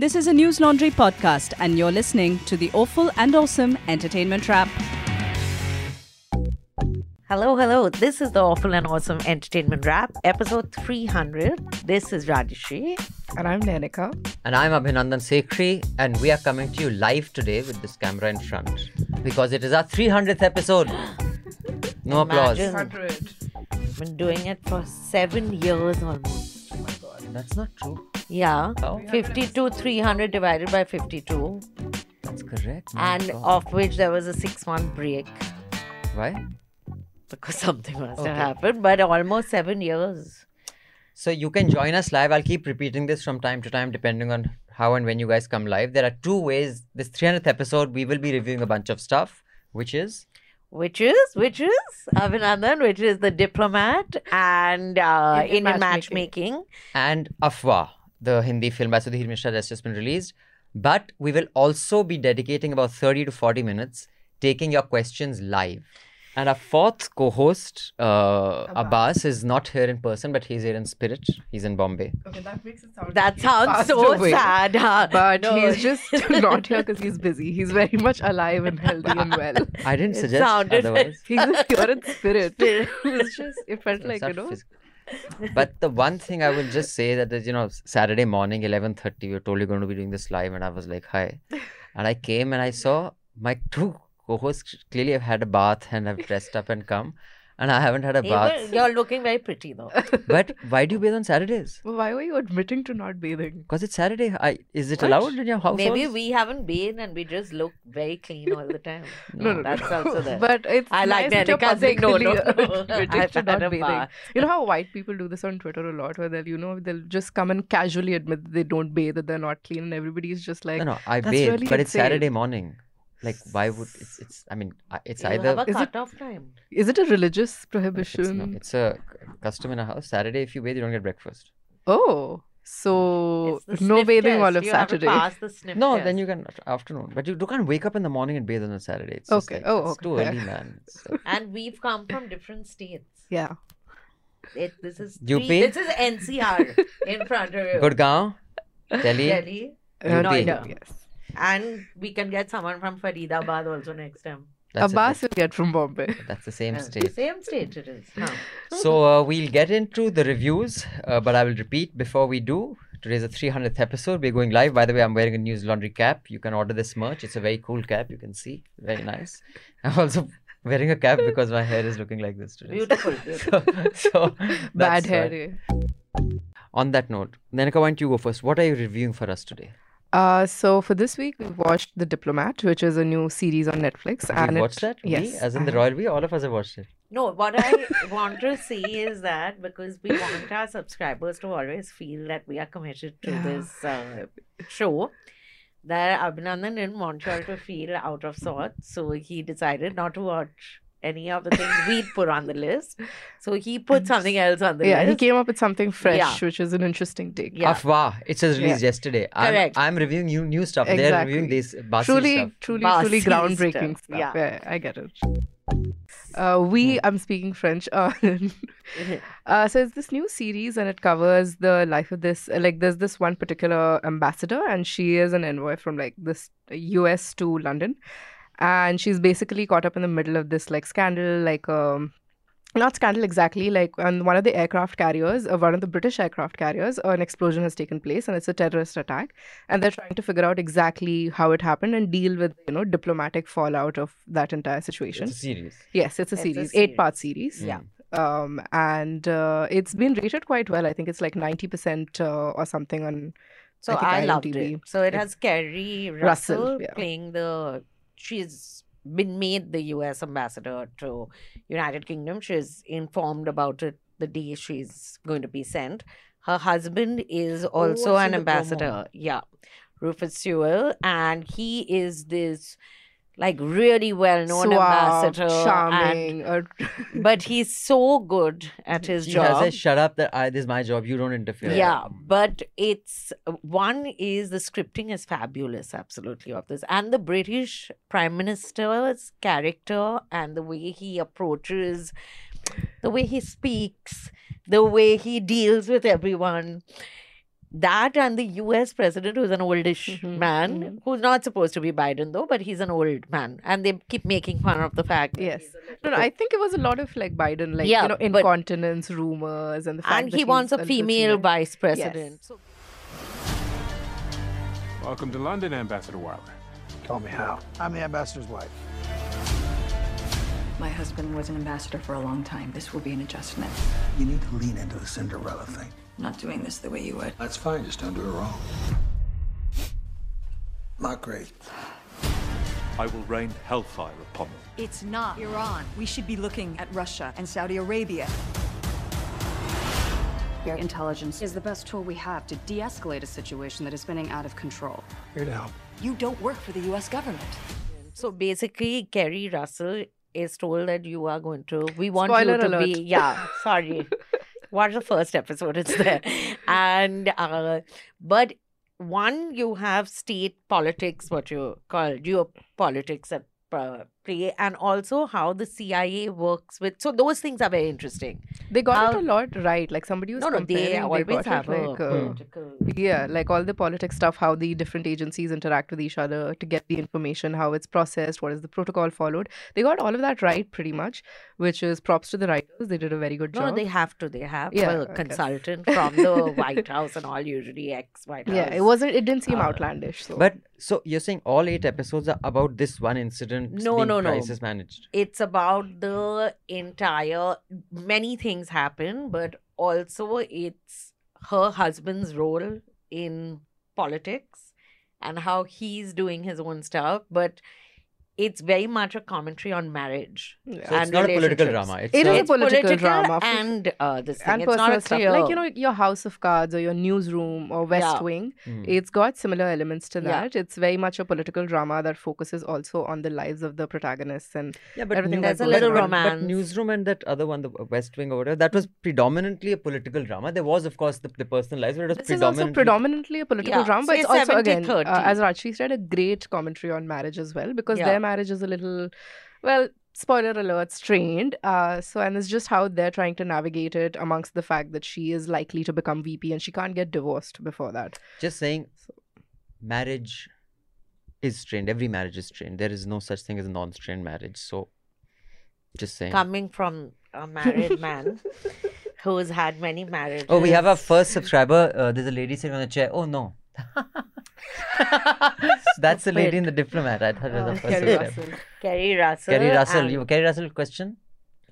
This is a News Laundry podcast, and you're listening to the Awful and Awesome Entertainment Wrap. Hello, hello. This is the Awful and Awesome Entertainment Wrap, episode 300. This is Rajyasree. And I'm Nainika. And I'm Abhinandan Sekhri, and we are coming to you live today with this camera in front because it is our 300th episode. No applause. Imagine. Been doing it for seven years almost. Oh my god. That's not true. Yeah. How? 52, 300 divided by 52. That's correct. My And God. of which there was a six month break Why? because something must Okay. have happened, but almost seven years. So you can join us live. I'll keep repeating this from time to time depending on how and when you guys come live. There are two ways. This 300th episode, we will be reviewing a bunch of stuff, which is Which is, which is Abhinandan, which is the diplomat and uh, Indian Indian matchmaking. matchmaking. and Afwaah, the Hindi film by Sudhir Mishra that's just been released. But we will also be dedicating about 30 to 40 minutes taking your questions live. And our fourth co host, uh, Abbas, is not here in person, but he's here in spirit. He's in Bombay. Okay, that makes it sound That sounds so away. sad. huh? But No, he's just not here because he's busy. He's very much alive and healthy and well. I didn't It suggest sounded otherwise. He's a pure in spirit. it was just, it felt like, you know. phys- but the one thing I will just say that is, you know, Saturday morning, 11.30, we were totally going to be doing this live. And I was like, hi. And I came and I saw my two co-hosts clearly have had a bath and have dressed up and come. And I haven't had a bath. were- You're looking very pretty though. But why do you bathe on Saturdays? Well, why were you admitting to not bathing? Because it's Saturday. I, is it What? allowed in your house? Maybe we haven't been and we just look very clean all the time. No, no, that's no. also there. But it's I like nice that. that you're They can't say no, no, no. admitting I've to had not bathing. bath. You know how white people do this on Twitter a lot, where they'll, you know, they'll just come and casually admit that they don't bathe, that they're not clean, and everybody's just like, No, no, I That's bathe, really but it's. Saturday morning. Like, why would it's? It's. I mean, it's you either. have a Is it- cutoff time. is it a religious It's, prohibition? no, it's a custom in a house. Saturday, if you bathe, you don't get breakfast. Oh, so no bathing test. all of you have to Saturday. pass the sniff No, test. then you can afternoon. But you, you can't wake up in the morning and bathe on a Saturday. It's just Okay. like, Oh, it's okay. too early, man. It's, And we've come from different states. Yeah. It, this is UP? three- This is NCR in front of you. Gurgaon, Delhi. Delhi. Uh, Noida. Yes. And we can get someone from Faridabad also next time. That's, Abbas a, will get from Bombay. that's the same state. Same state it is. Huh. So uh, we'll get into the reviews, uh, but I will repeat before we do. Today's the 300th episode. We're going live. By the way, I'm wearing a News Laundry cap. You can order this merch. It's a very cool cap. You can see, very nice. I'm also wearing a cap because my hair is looking like this today. Beautiful. beautiful. So, so Bad hair. why. eh? On that note, Nainika, why don't you go first? What are you reviewing for us today? Uh, so for this week, we've watched The Diplomat, which is a new series on Netflix. Have and you it- watched that? We, Yes. as in the royal we, all of us have watched it. No, what I want to say is that because we want our subscribers to always feel that we are committed to Yeah. this uh, show, that Abhinandan didn't want y'all to feel out of sorts, so he decided not to watch any of the things we'd put on the list. So he put something else on the yeah, he came up with something fresh, Yeah. which is an interesting take. Yeah. Afwah. It says released yesterday. I'm, Correct. I'm reviewing new new stuff. They're reviewing this Basi truly, stuff. truly, Bossy truly groundbreaking stuff, stuff. yeah. Yeah. I get it. Uh, we, Hmm. I'm speaking French. Uh, uh, so it's this new series, and it covers the life of this. Like, there's this one particular ambassador, and she is an envoy from like this U.S. to London, and she's basically caught up in the middle of this like scandal, like um, not scandal exactly like on one of the aircraft carriers uh, one of the british aircraft carriers an explosion has taken place and it's a terrorist attack and they're trying to figure out exactly how it happened and deal with you know diplomatic fallout of that entire situation It's a series. yes it's a It's a series eight part series. series Yeah. um and uh, it's been rated quite well i think it's like 90% uh, or something on So think I, loved IMDb. it. So it It- has Keri Russell, Russell, yeah. playing the. She's been made the U.S. ambassador to United Kingdom. She's informed about it the day she's going to be sent. Her husband is also I've an ambassador. Yeah, Rufus Sewell, and he is this like really well known Suave, ambassador. charming or uh, but he's so good at his She job. has a shut up that I this is my job. You don't interfere. Yeah, but it's one is the scripting is fabulous, absolutely of this, and the British Prime Minister's character and the way he approaches, the way he speaks, the way he deals with everyone. That and the US president, who's an oldish Mhm, man, mhm. who's not supposed to be Biden though, but he's an old man. And they keep making fun of the fact Yes. he's a little No, no, I think it was a lot of like Biden, like Yeah, you know, but- incontinence rumors and the fact and that he wants a female female. vice president. So Welcome to London, Ambassador Wilder. Tell me how. I'm the ambassador's wife. My husband was an ambassador for a long time. This will be an adjustment. You need to lean into the Cinderella thing. I'm not doing this the way you would. That's fine, just don't do it wrong. Not great. I will rain hellfire upon them. It's not Iran. We should be looking at Russia and Saudi Arabia. Your intelligence is the best tool we have to de escalate a situation that is spinning out of control. Here to help. You don't work for the US government. So basically, Keri Russell is told that you are going to. We want Spoiler you to alert. be. Yeah, sorry. Watch the first episode; it's there. And uh, but one, you have state politics, what you call geopolitics at uh, play, and also how the CIA works with. So those things are very interesting. They got it a lot right. Like somebody was No, no, comparing, they they always got have it a like, uh, yeah, like all the politics stuff, how the different agencies interact with each other to get the information, how it's processed, what is the protocol followed. They got all of that right pretty much, which is props to the writers. They did a very good No, job. they have to. They have Yeah, a I guess. consultant from the White House and all, usually ex White House. yeah, it wasn't. It didn't seem Uh, outlandish. So. But so you're saying all eight episodes are about this one incident No, being no, no. crisis managed. it's about the entire many things happen but also it's her husband's role in politics and how he's doing his own stuff but it's very much a commentary on marriage Yeah. So and it's not a political relationships. drama. It's It a, is a it's political drama. and uh, this thing. and it's not personal a stuff clear, like you know your house of cards or your newsroom or west Yeah. wing Mm. it's got similar elements to Yeah. that it's very much a political drama that focuses also on the lives of the protagonists and yeah, but everything New- that There's a little on. but- romance. But Newsroom and that other one, the West Wing or whatever, that was predominantly a political drama. There was, of course, the, the personal lives, but it was this is also predominantly. predominantly a political Yeah, drama but say it's also again 70-30. uh, as Rachi said a great commentary on marriage as well because Yeah. their marriage is a little well spoiler alert strained uh, so and it's just how they're trying to navigate it amongst the fact that she is likely to become vp and she can't get divorced before that Just saying, marriage is strained. Every marriage is strained. There is no such thing as a non-strained marriage. So, just saying. coming from a married man who's had many marriages Oh, we have our first subscriber. Uh, there's a lady sitting on the chair. Oh no. That's the lady in the diplomat. I thought it was Uh, our first Keri. Russell. Keri Russell Keri Russell. You Keri Russell question?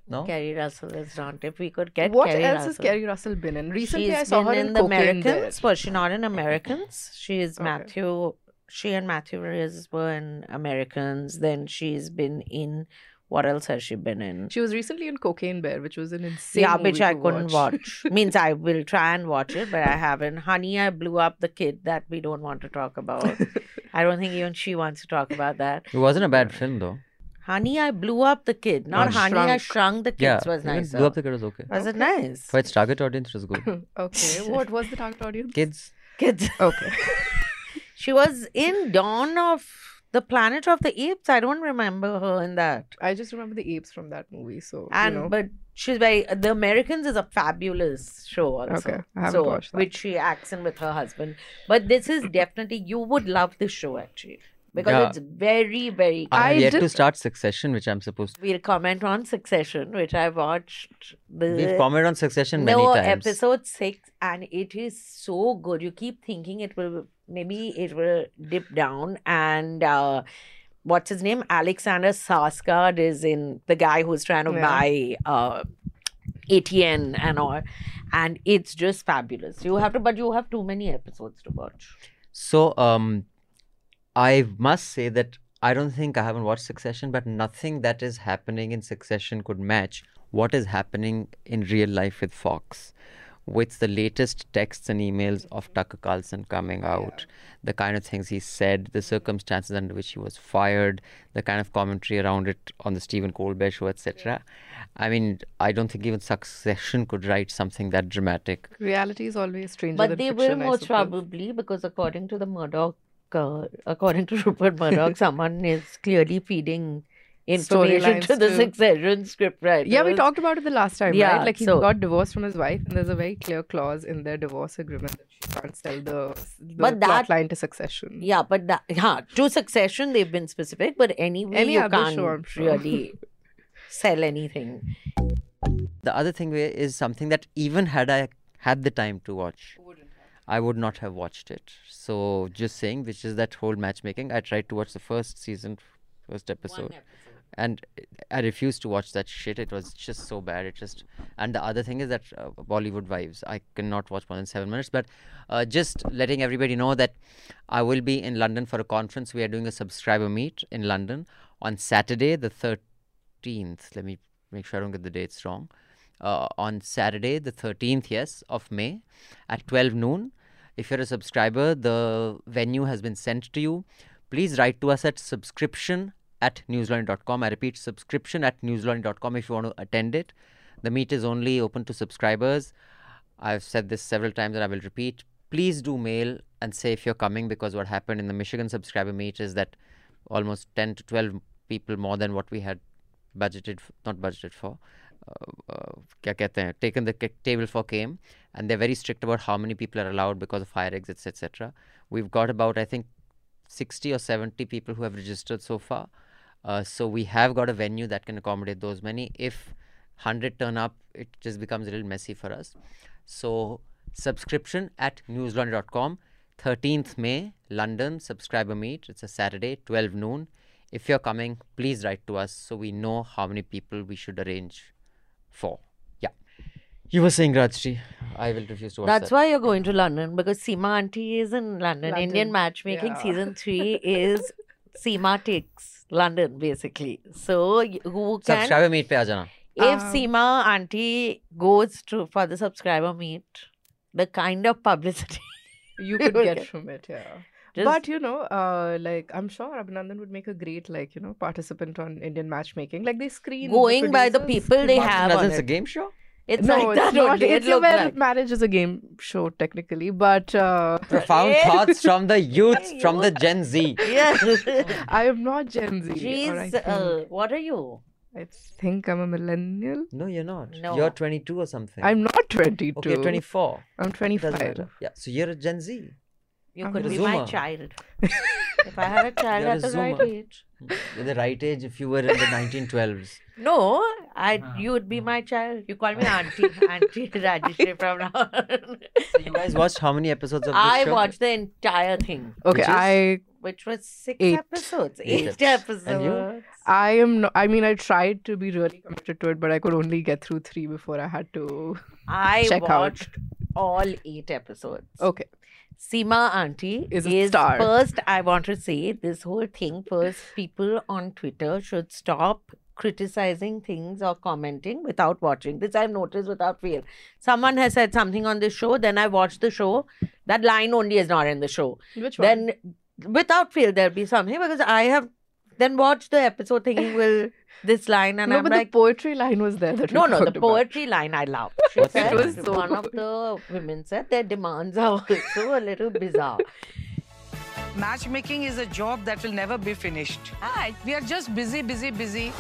No. Keri Russell is not. If we could get what Keri else Russell. has Keri Russell been in? Recently, She's I saw been her in in the Cocaine Bear. Americans. Was she not in Americans? She is Okay. Matthew. She and Matthew Rhys were in Americans. Then she's been in. What else has she been in? She was recently in Cocaine Bear, which was an insane yeah, which I to couldn't watch. Means I will try and watch it, but I haven't. Honey, I blew up the kid that we don't want to talk about. I don't think even she wants to talk about that. It wasn't a bad film though. Honey, I blew up the kid. Not Honey, I Shrunk. shrunk the kids yeah. was nice. Blew Up the Kid was okay. Was it nice? For its target audience, it was good. okay, what was the target audience? Kids. Kids. Okay. She was in Dawn of the Planet of the Apes. I don't remember her in that. I just remember the apes from that movie. So And you know. but she's very The Americans is a fabulous show also. Okay, I haven't so, watched that. Which she acts in with her husband. But this is definitely you would love this show actually. Because Yeah. it's very, very I I have yet to start Succession, which I'm supposed to. We'll comment on Succession, which I watched the We've commented on Succession many no, times. episode six, and it is so good. You keep thinking it will maybe it will dip down, and uh, what's his name? Alexander Skarsgård is in the guy who's trying to Yeah. buy uh, ATN and all, and it's just fabulous. You have to, but you have too many episodes to watch. So, um, I must say that I don't think I haven't watched Succession, but nothing that is happening in Succession could match what is happening in real life with Fox. With the latest texts and emails of Tucker Carlson coming out, the kind of things he said, the circumstances under which he was fired, the kind of commentary around it on the Stephen Colbert show, etc. I mean, I don't think even Succession could write something that dramatic. reality is always stranger But than they fiction, will I most probably because according to the Murdoch, uh, according to Rupert Murdoch, someone is clearly feeding information to the too. succession right Yeah, we talked about it the last time, Yeah, right? Like he so- got divorced from his wife, and there's a very clear clause in their divorce agreement that she can't sell the, the But plot that- line to Succession. Yeah, but that, yeah, to Succession they've been specific, but anyway, Any you other can't show, sure. really sell anything. The other thing is something that even had I had the time to watch, I would not have watched it. So just saying, which is that whole matchmaking. I tried to watch the first season, first episode, and I refused to watch that shit. It was just so bad. It just and the other thing is that uh, Bollywood vibes. I cannot watch more than seven minutes. But uh, just letting everybody know that I will be in London for a conference. We are doing a subscriber meet in London on Saturday, the thirteenth. Let me make sure I don't get the dates wrong. Uh, on Saturday, the 13th, yes, of May at 12 noon. If you're a subscriber, the venue has been sent to you. Please write to us at subscription at newslaundry.com. I repeat, subscription at newslaundry.com if you want to attend it. The meet is only open to subscribers. I've said this several times and I will repeat. Please do mail and say if you're coming because what happened in the Michigan subscriber meet is that almost 10 to 12 people more than what we had budgeted, not budgeted for, क्या कहते हैं table for came. And they're very strict about how many people are allowed because of fire exits, etc. We've got about I think 60 or 70 people who have registered so far. Uh, so we have got a venue that can accommodate those many. If 100 turn up, it just becomes a little messy for us. So subscription at newslaundry.com. 13th May, London, subscriber meet. It's a Saturday, 12 noon. If you're coming, please write to us so we know how many people we should arrange for. Yeah. You were saying, Rajyasree. I will refuse to watch That's that. why you're going to London because Sima Auntie is in London. London, Indian Matchmaking yeah. season three is Sima takes London basically. So y- who can Subscriber meet pe aa if Um, Sima Auntie goes to for the subscriber meet, the kind of publicity You could get get. from it, yeah. Just- but you know, uh, like I'm sure Abhinandan would make a great, like you know, participant on Indian matchmaking. Like they screen Going by the people they Martin have on It's a game show? It's no, like it's not. It It's a well, like. marriage is a game show technically, but uh, Profound Yeah. thoughts from the youth, from the Gen Z. Yeah. I am not Gen Z. or I Uh, what are you? I think I'm a millennial. No, you're not. No. You're 22 or something. I'm not 22. Okay, you're 24. I'm Doesn't 25. Yeah, so you're a Gen Z. You I'm could a be my child. if I had a child You're at a the right age. You're the right age if you were in the 1912s. No, I ah. you would be ah. my child. You call me auntie, auntie Rajyasree from now on. So you guys watched how many episodes of this I show? watched the entire thing, Okay, Which is? I which was six Eight. episodes. Eight Eight, episodes. episodes. And you? I am not. I mean, I tried to be really committed to it, but I could only get through three before I had to. I Check out. watched all eight episodes. Okay. Sima Auntie Is is, star. first. I want to say this whole thing. First, people on Twitter should stop criticizing things or commenting without watching. This I've noticed without fail. Someone has said something on this show, then I watched the show. That line only is not in the show. Which one? Then, without fail, there'll be something because I have then watched the episode thinking, will this line, and no, I'm but like, the poetry line was there. That no, no, the about. poetry line I love. She What's said, it? It was so one of the women said their demands are also a little bizarre. Matchmaking is a job that will never be finished. Hi, we are just busy, busy, busy.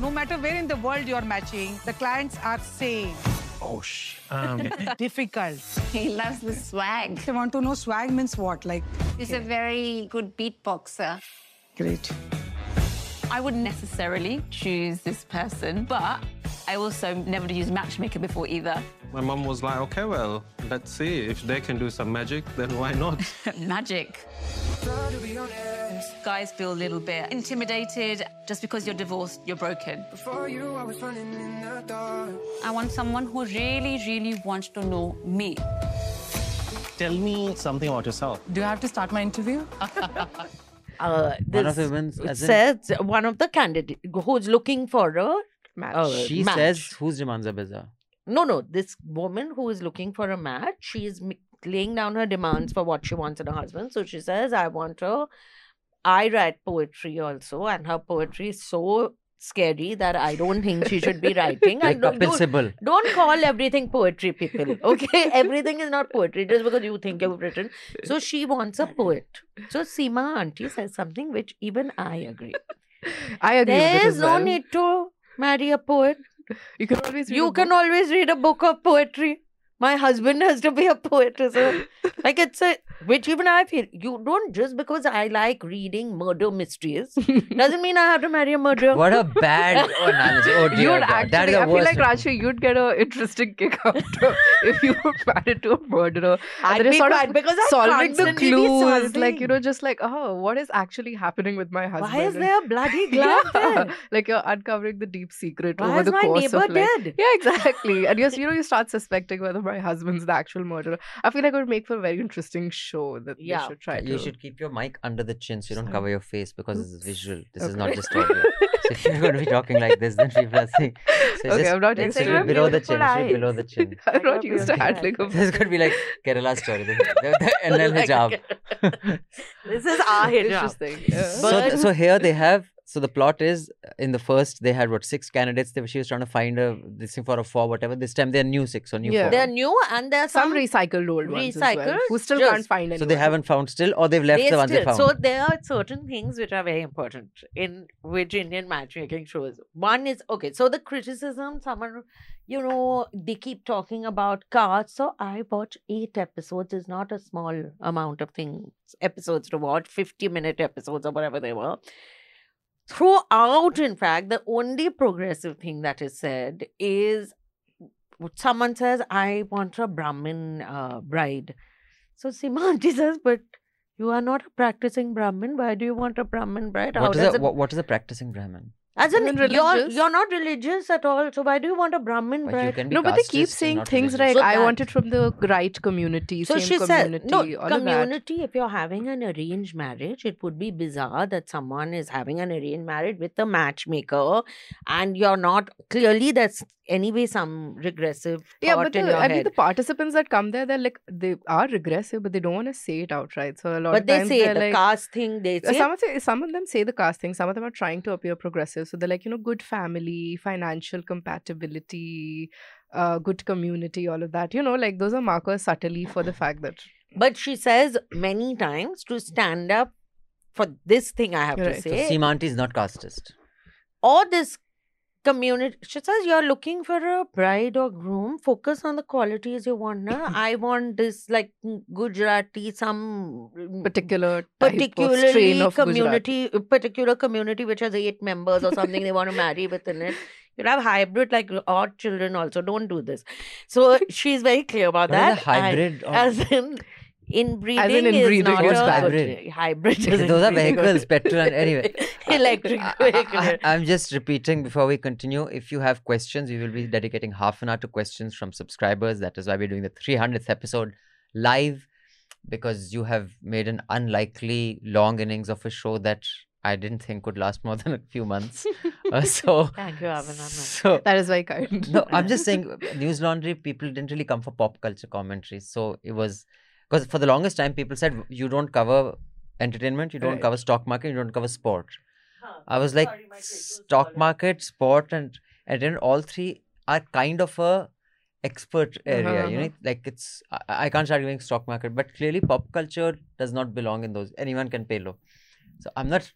No matter where in the world you're matching, the clients are same. Oh, sh. Um, Difficult. He loves the swag. They want to know swag means what? Like, He's a very good beatboxer. great. I wouldn't necessarily choose this person, but I also never used Matchmaker before either. My mom was like, okay, well, let's see. If they can do some magic, then why not? Magic. Guys feel a little bit intimidated just because you're divorced, you're broken. I want someone who really, really wants to know me. Tell me something about yourself. Do I have to start my interview? Uh, One of this the women's, as in- says one of the candidate who's looking for a Match. uh, She match. says, who's Jamanza Biza? no, no. This woman who is looking for a match, she's m- laying down her demands for what she wants in a husband. So she says, "I want a." I write poetry also, and her poetry is so scary that I don't think she should be writing. Like and don't, Sibal. don't call everything poetry, people. Okay, everything is not poetry just because you think you've written. So she wants a poet. So Sima Auntie says something which even I agree. I agree There's no well. need to marry a poet. You can always read You a can book. always read a book of poetry. My husband has to be a poet as well. like it's a which even I feel you don't just because I like reading murder mysteries doesn't mean I have to marry a murderer. What a bad oh, analogy. Oh dear You'd God. actually, I feel like Rashi, you'd get an interesting kick out of if you were married to a murderer. I'd And be sort of because solving the clues, like you know, just like oh, what is actually happening with my husband? Why is there a bloody glove yeah, there? like you're uncovering the deep secret Why over is the my course of neighbor like dead? yeah, exactly. And yes, you know, you start suspecting whether my husband's the actual murderer. I feel like it would make for a very interesting show that Yeah. they should try you to. should keep your mic under the chin so you don't Sorry. cover your face because this is visual. This is not just audio. so if you're going to be talking like this, then people are saying. So Okay, just, I'm not it's used to be below the Beautiful chin. Below the chin. I'm not got used to beautiful handling a eyes. This could be like Kerala story. The, the, the NL hijab. This is our hijab. Interesting. Yeah. so, so here they have. So the plot is in the first they had what six candidates. They, she was trying to find a this thing for a four whatever. This time they're new six or new Yeah. four. They're new and there's some some, recycled old ones as well, Recycled, who still just- can't find anyone. so they haven't found still, or they've left They the ones they found. So there are certain things which are very important in which Indian matchmaking shows. One is okay. So the criticism, someone, you know, they keep talking about caste. So I watch eight episodes. Is not a small amount of things episodes to watch. Fifty minute episodes or whatever they were. Throughout, in fact, the only progressive thing that is said is someone says, "I want a Brahmin uh, bride." So Sima auntie says, but you are not a practicing Brahmin. Why do you want a Brahmin bride? What is a what, what is a practicing Brahmin? As in, you're, religious? you're not religious at all. So why do you want a Brahmin But you bride? can be No, but they keep saying things religious. like So I that- want it from the right community, So same she said, no, all of that. community, if you're having an arranged marriage, it would be bizarre that someone is having an arranged marriage with a matchmaker and you're not, clearly that's anyway some regressive Yeah, thought but in the, your I mean, the participants that come there, they're like they are regressive, but they don't want to say it outright. So a lot but of they times say they're the like, caste thing, they Uh, say. Some of, the, some of them say the caste thing. Some of them are trying to appear progressive. So they're like, you know, good family, financial compatibility, uh, good community, all of that. You know, like those are markers subtly for the fact that But she says many times to stand up for this thing, I have You're to right. Say. Sima auntie is not casteist. or this community she says you're looking for a bride or groom. Focus on the qualities you want na? i want this like mm, gujarati some mm, particular particularly community particular community which has eight members or something they want to marry within it. You have hybrid like odd children also. Don't do this. So she's very clear about What that. a hybrid of- as in inbreeding in is inbreeding, not what's a hybrid? hybrid is Those are vehicles, petrol and anyway. electric vehicle I, am just repeating before we continue. If you have questions, we will be dedicating half an hour to questions from subscribers. That is why we're doing the 300th episode live because you have made an unlikely long innings of a show that I didn't think would last more than a few months. Uh, so, Thank you, Abhinandan. so That is very kind. no, I'm just saying, News Laundry people didn't really come for pop culture commentary. So it was because for the longest time, people said you don't cover entertainment, you don't Right. cover stock market, you don't cover sport. I was like, stock market, sport, and and then all three are kind of a expert area. Uh-huh, You know, like it's I, I can't start giving stock market, but clearly pop culture does not belong in those. Anyone can pay low. So I'm not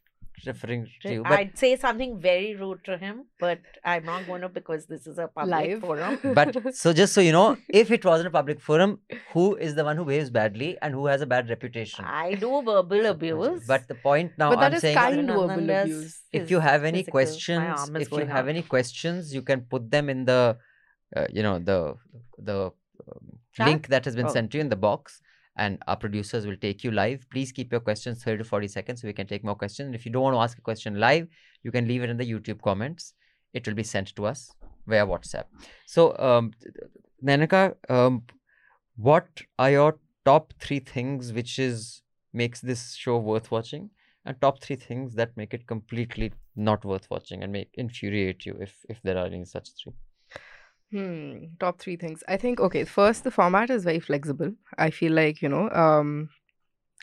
referring to you, but I'd say something very rude to him, but I'm not going to because this is a public Live. forum. but so just so you know, if it wasn't a public forum, who is the one who behaves badly and who has a bad reputation? I do verbal abuse. But the point now but that I'm is saying kind verbal abuse. if you have any physical. Questions, if you have out. any questions, you can put them in the, uh, you know, the the um, link that has been Oh. sent to you in the box, and our producers will take you live. Please keep your questions 30 to 40 seconds so we can take more questions. And if you don't want to ask a question live, you can leave it in the YouTube comments. It will be sent to us via WhatsApp. So, um, Nainika, um, what are your top three things which is makes this show worth watching, and top three things that make it completely not worth watching and make infuriate you if if there are any such three? Hmm. Top three things. I think okay. First, the format is very flexible. I feel like you know, um,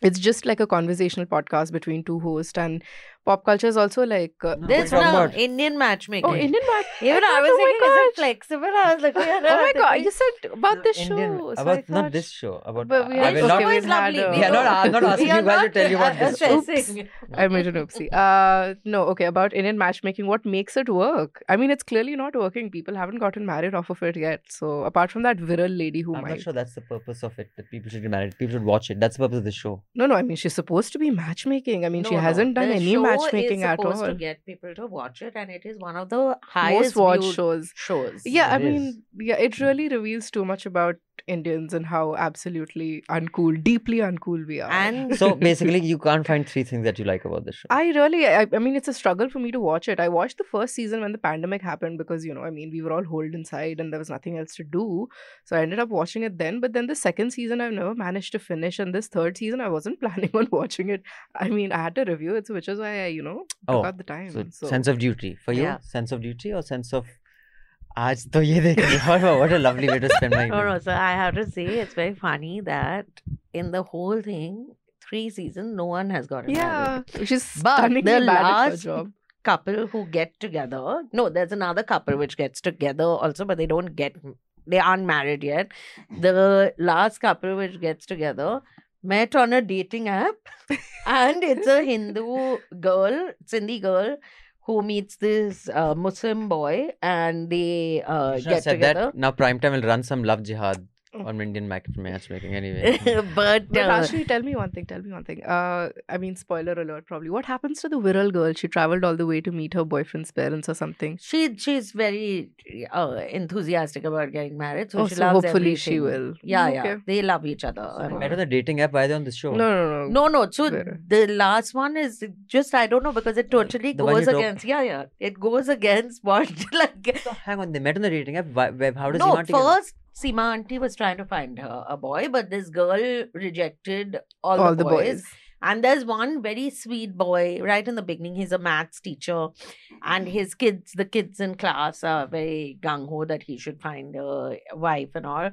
it's just like a conversational podcast between two hosts, and pop culture is also like uh, There's talking no about? Indian matchmaking. oh Indian matchmaking. Even I thought, was oh my thinking, is it flexible? I was like, yeah, Oh my god! You said about this Indian, show. so I about not this show. About But we I will okay, not. we've had lovely. Yeah, not- I'm not asking you guys to tell you about this show. I made an oopsie. Uh, no, okay. About Indian matchmaking, what makes it work? I mean, it's clearly not working. People haven't gotten married off of it yet. So apart from that viral lady who might. I'm might, not sure that's the purpose of it. That people should get married. People should watch it. That's the purpose of the show. no, no. I mean, she's supposed to be matchmaking. I mean, she No, no. hasn't done The any show matchmaking is at all. to get people to watch it, and it is one of the highest Most watched shows. shows. Yeah, I It mean, yeah, it hmm. really reveals too much about Indians and how absolutely uncool, deeply uncool we are. And So basically, you can't find three things that you like about the show. I really, I, I mean, it's a struggle for me to watch it. I watched the first season when the pandemic happened because, you know, I mean, we were all holed inside and there was nothing else to do. So I ended up watching it then. But then the second season, I've never managed to finish. And this third season, I wasn't planning on watching it. I mean, I had to review it, which is why I, you know, took Oh, out the time. So, So, sense of duty for you. Yeah. Sense of duty or sense of. आज तो ये देख रही what a lovely way to spend my no, no. evening. So I have to say, it's very funny that in the whole thing, three seasons, no one has gotten yeah, married. she's But stunningly the bad at her last job. couple who get together. No, there's another couple which gets together also, but they don't get. They aren't married yet. The last couple which gets together met on a dating app, and it's a Hindu girl, Sindhi girl, who meets this uh, Muslim boy, and they uh, You should have get said together. that. Now prime time will run some love jihad. On Indian match- matchmaking anyway. but But uh, actually, tell me one thing. Tell me one thing. Uh, I mean, spoiler alert, probably. What happens to the viral girl? She traveled all the way to meet her boyfriend's parents or something. she she's very uh, enthusiastic about getting married, so Oh, she so loves hopefully she will. Yeah, yeah, they love each other. and I all. met on the dating app. Why are on the show? No, no, no. No, no. So Where? the last one is just I don't know because it totally The goes you told- against. Yeah, yeah. It goes against what like. So hang on, they met on the dating app. Why, why- how does no, Iman get- first Sima auntie was trying to find her a boy, but this girl rejected all, All the, the boys. boys. And there's one very sweet boy right in the beginning. He's a maths teacher, and his kids, the kids in class, are very gung ho that he should find a wife and all.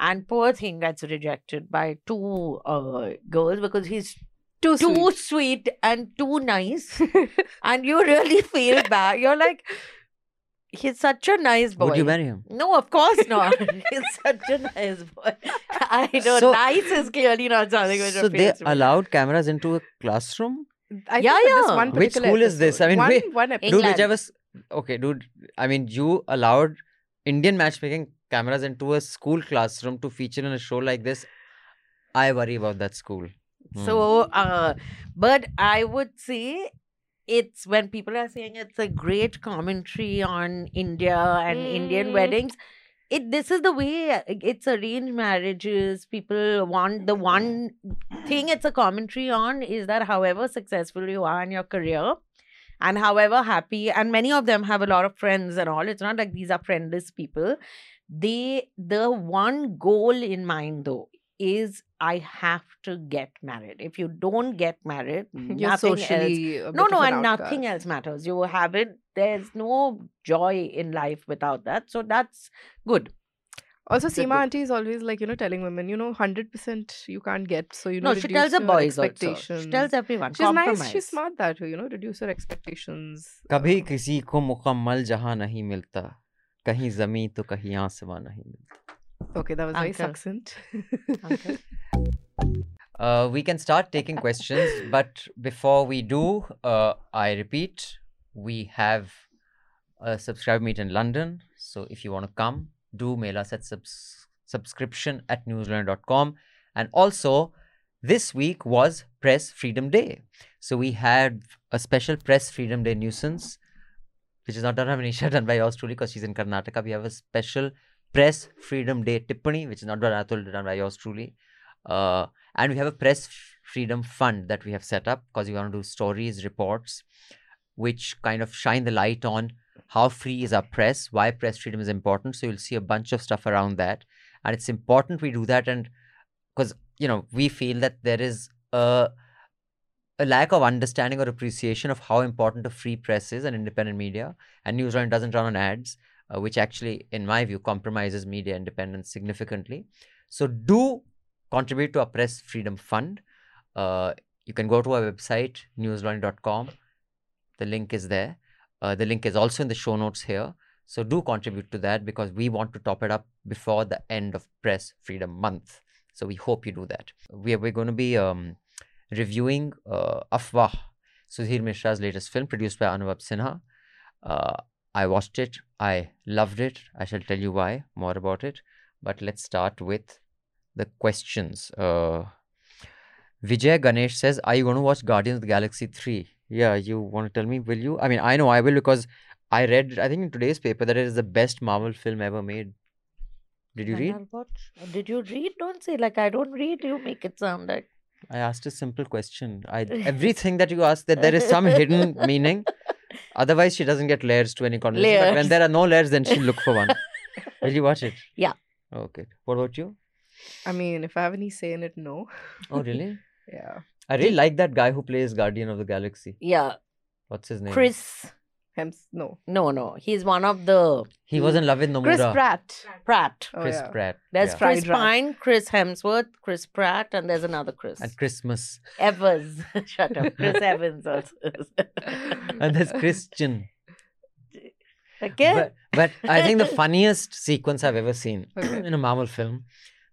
And poor thing gets rejected by two uh, girls because he's Too too sweet. sweet and too nice. and you really feel bad. You're like, he's such a nice boy. Would you marry him? No, of course not. He's such a nice boy. I know So- nice is clearly not something which So they appeals to me. allowed cameras into a classroom. I Yeah, think This yeah. one Which particular school is this? I mean, one, wait, one episode. Dude, England. whichever. Okay, dude. I mean, you allowed Indian matchmaking cameras into a school classroom to feature in a show like this. I worry about that school. Hmm. So, uh, but I would say it's when people are saying it's a great commentary on India and Indian Mm. weddings. It this is the way it's arranged marriages. People want the one thing it's a commentary on is that however successful you are in your career and however happy and many of them have a lot of friends and all it's not like these are friendless people they the one goal in mind though is I have to get married. If you don't get married, mm, You're nothing else. No, no, an and outcast. nothing else matters. You have it. There's no joy in life without that. So that's good. Also, that's Sima auntie is always like you know telling women, you know, hundred percent you can't get. So you know, no, she tells the boys also. She tells everyone. She's compromise. nice. She's smart that way. You know, reduce your expectations. कभी किसी को मुकम्मल जहाँ नहीं मिलता, कहीं जमी तो कहीं आसमान नहीं मिलता. Okay, that was very Uncle. succinct. Uncle. Uh, we can start taking questions, but before we do, uh, I repeat, we have a subscribe meet in London. So if you want to come, do mail us at subs- subscription at newslaundry.com. And also, this week was Press Freedom Day. So we had a special Press Freedom Day Newsance, which is not done by Manisha, done by yours truly because she's in Karnataka. We have a special Press Freedom Day Tippani, which is not done by Atul, done by yours truly. Uh, and we have a press freedom fund that we have set up because we want to do stories reports which kind of shine the light on how free is our press why press freedom is important. So you'll see a bunch of stuff around that. And it's important we do that and because you know we feel that there is a a lack of understanding or appreciation of how important a free press is and independent media. And Newslaundry doesn't run on ads uh, which actually in my view compromises media independence significantly so do contribute to our press freedom fund uh, you can go to our website newslaundry.com The link is there. Uh, the link is also in the show notes here. So do contribute to that because we want to top it up before the end of Press Freedom Month. So we hope you do that. We are, we're going to be um, reviewing uh, Afwah, Sudhir Mishra's latest film produced by Anubhav Sinha. Uh, I watched it. I loved it. I shall tell you why, more about it. But let's start with the questions. Uh, Vijay Ganesh says, Are you going to watch Guardians of the Galaxy 3? Yeah, you want to tell me, will you? I mean, I know I will because I read, I think in today's paper, that it is the best Marvel film ever made. Did you read? Did you read? Don't say like I don't read. You make it sound like. I asked a simple question. I everything that you ask that there is some hidden meaning. Otherwise, she doesn't get layers to any conversation. But when Layers. there are no layers, then she'll look for one. Will you watch it? Yeah. Okay. What about you? I mean, if I have any say in it, no. Oh, really? yeah. I really like that guy who plays Guardian of the Galaxy. Yeah. What's his name? Chris. Hems, no. No, no. He's one of the. He was in love with Nomura. Chris Pratt. Pratt. Oh, Chris yeah. Pratt. There's yeah. Chris Fried rat. Pine, Chris Hemsworth, Chris Pratt, and there's another Chris. And Christmas. Evans. Shut up. Chris Evans also. And there's Christian. Okay. But, but I think the funniest sequence I've ever seen Okay. in a Marvel film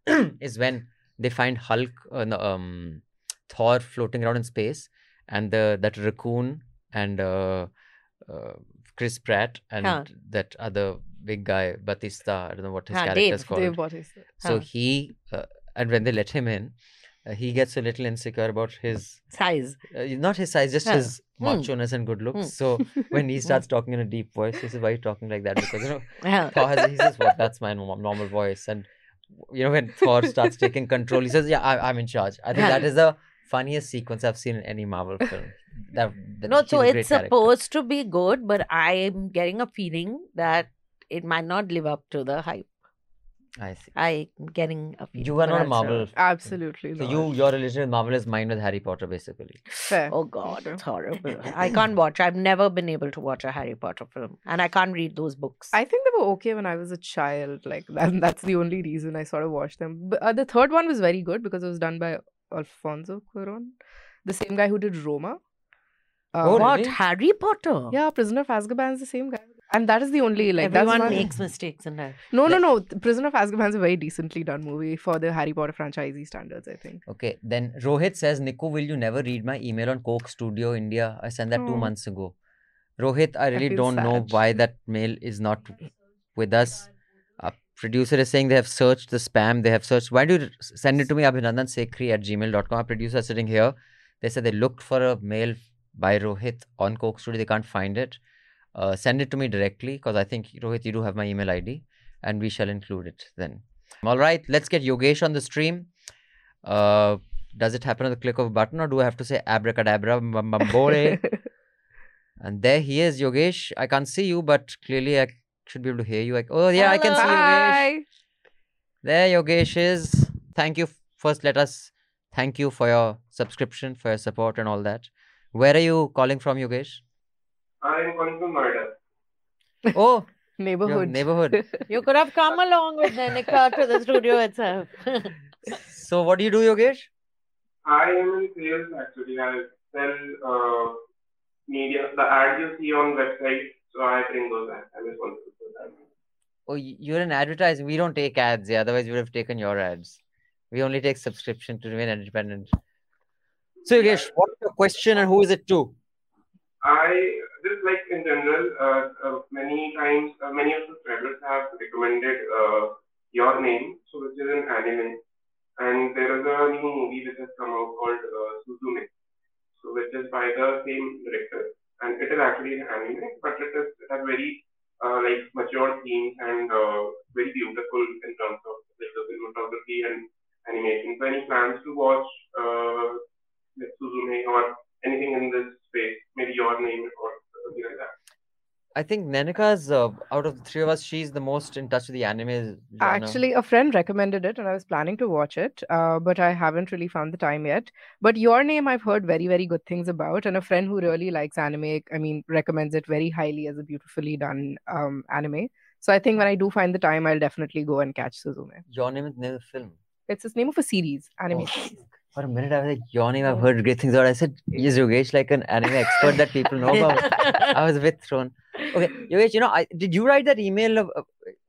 is when they find Hulk, uh, no, um, Thor floating around in space, and the that raccoon and uh, uh, Chris Pratt and Huh. that other big guy Bautista. I don't know what his Huh, Dave. is called. Dave Bautista. So Huh. he uh, and when they let him in, uh, he gets a little insecure about his Size. uh, not his size, just his Hmm. macho-ness and good looks. So when he starts talking in a deep voice, he says, "Why are you talking like that?" Because you know, Thor has, he says, "What? That's my normal, voice." And you know, when Thor starts taking control, he says, "Yeah, I, I'm in charge." I think that is the funniest sequence I've seen in any Marvel film. That, that No, so a great it's character. supposed to be good, but I'm getting a feeling that it might not live up to the hype. I see. I'm getting a feeling. You are not a I'll Marvel. say- Absolutely So not. you, your relation with Marvel is mine with Harry Potter, basically. Fair. Oh God, it's horrible. I can't watch. I've never been able to watch a Harry Potter film, and I can't read those books. I think they were okay when I was a child. Like that, that's the only reason I sort of watched them. But uh, the third one was very good because it was done by Alfonso Cuarón, the same guy who did Roma. Uh, Oh, what really? Harry Potter? Yeah, Prisoner of Azkaban is the same guy, and that is the only like Everyone that's not- makes mistakes in life. No, no, no. Prisoner of Azkaban is a very decently done movie for the Harry Potter franchisee standards. I think. Okay, then Rohit says, Nico, will you never read my email on Coke Studio India? I sent that two months ago. Rohit, I really feel don't know why that mail is not with us. A producer is saying they have searched the spam. They have searched. Why do you send it to me? Abhinandan Sekhri at gmail.com. Our producer is sitting here. They said they looked for a mail by Rohit on Coke Studio. They can't find it. Uh, send it to me directly because I think, Rohit, you do have my email ID and we shall include it then. All right, let's get Yogesh on the stream. Uh, does it happen at the click of a button or do I have to say abracadabra, mbambole? and there he is, Yogesh. I can't see you, but clearly I should be able to hear you. Like, oh, yeah, I can see Yogesh. Hi. There Yogesh is. Thank you. First, let us thank you for your subscription, for your support, and all that. Where are you calling from, Yogesh? I am calling from Noida. Oh, your Neighborhood. neighborhood. You could have come along with Nainika to the studio itself. So, what do you do, Yogesh? I am in sales actually. I sell uh, media, the ads you see on websites. So I bring those ads. I'm responsible for that. Oh, you're an advertising. We don't take ads. Yeah, otherwise we would have taken your ads. We only take subscription to remain independent. So, Yogesh, what's your question and who is it to? I just like in general, uh, uh, many times, uh, many of the subscribers have recommended uh, your name, so which is an anime, and there is a new movie which has come out called uh, Suzume, so which is by the same director, and it is actually an anime, but it is it has very uh, like mature themes and very beautiful in terms of like the cinematography and animation. So any plans to watch like Suzume or anything in this space, maybe your name or something like that. I think Nainika's, uh, out of the three of us, she's the most in touch with the anime genre. Actually, a friend recommended it, and I was planning to watch it, uh, but I haven't really found the time yet. But your name, I've heard very, very good things about, and a friend who really likes anime, I mean, recommends it very highly as a beautifully done um, anime. So I think when I do find the time, I'll definitely go and catch Suzume. Your name is name of the film. It's the name of a series, anime Oh. series. For a minute I was like, yawning. I've heard great things about. it." I said, is Yogesh like an anime expert that people know about? I was a bit thrown. Okay, Yogesh, you know, I, did you write that email of, of-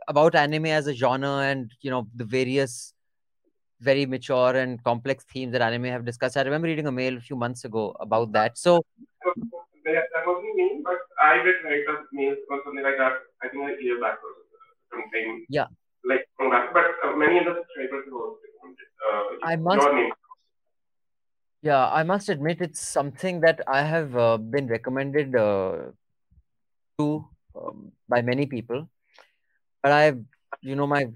about anime as a genre and you know the various very mature and complex themes that anime have discussed? I remember reading a mail a few months ago about that. So That, that wasn't me, but I did write a mail or something like that. I think a year back or something. yeah, Like from that, but uh, many of the subscribers have also recommended, uh, I must- your name. Yeah, I must admit it's something that I have uh, been recommended uh, to um, by many people, but I, you know, my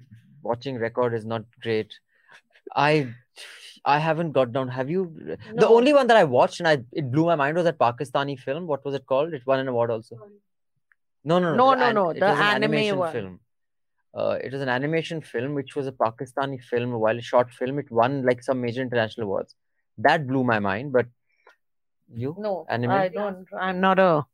watching record is not great. I, I haven't got down. Have you? The only one that I watched and I it blew my mind was that Pakistani film. What was it called? It won an award also. No, no, No, no, no, an- no, the anime animation one. film. Uh, it was an animation film, which was a Pakistani film, a while short film. It won like some major international awards. That blew my mind. But you, No, anime? I don't. I'm not a.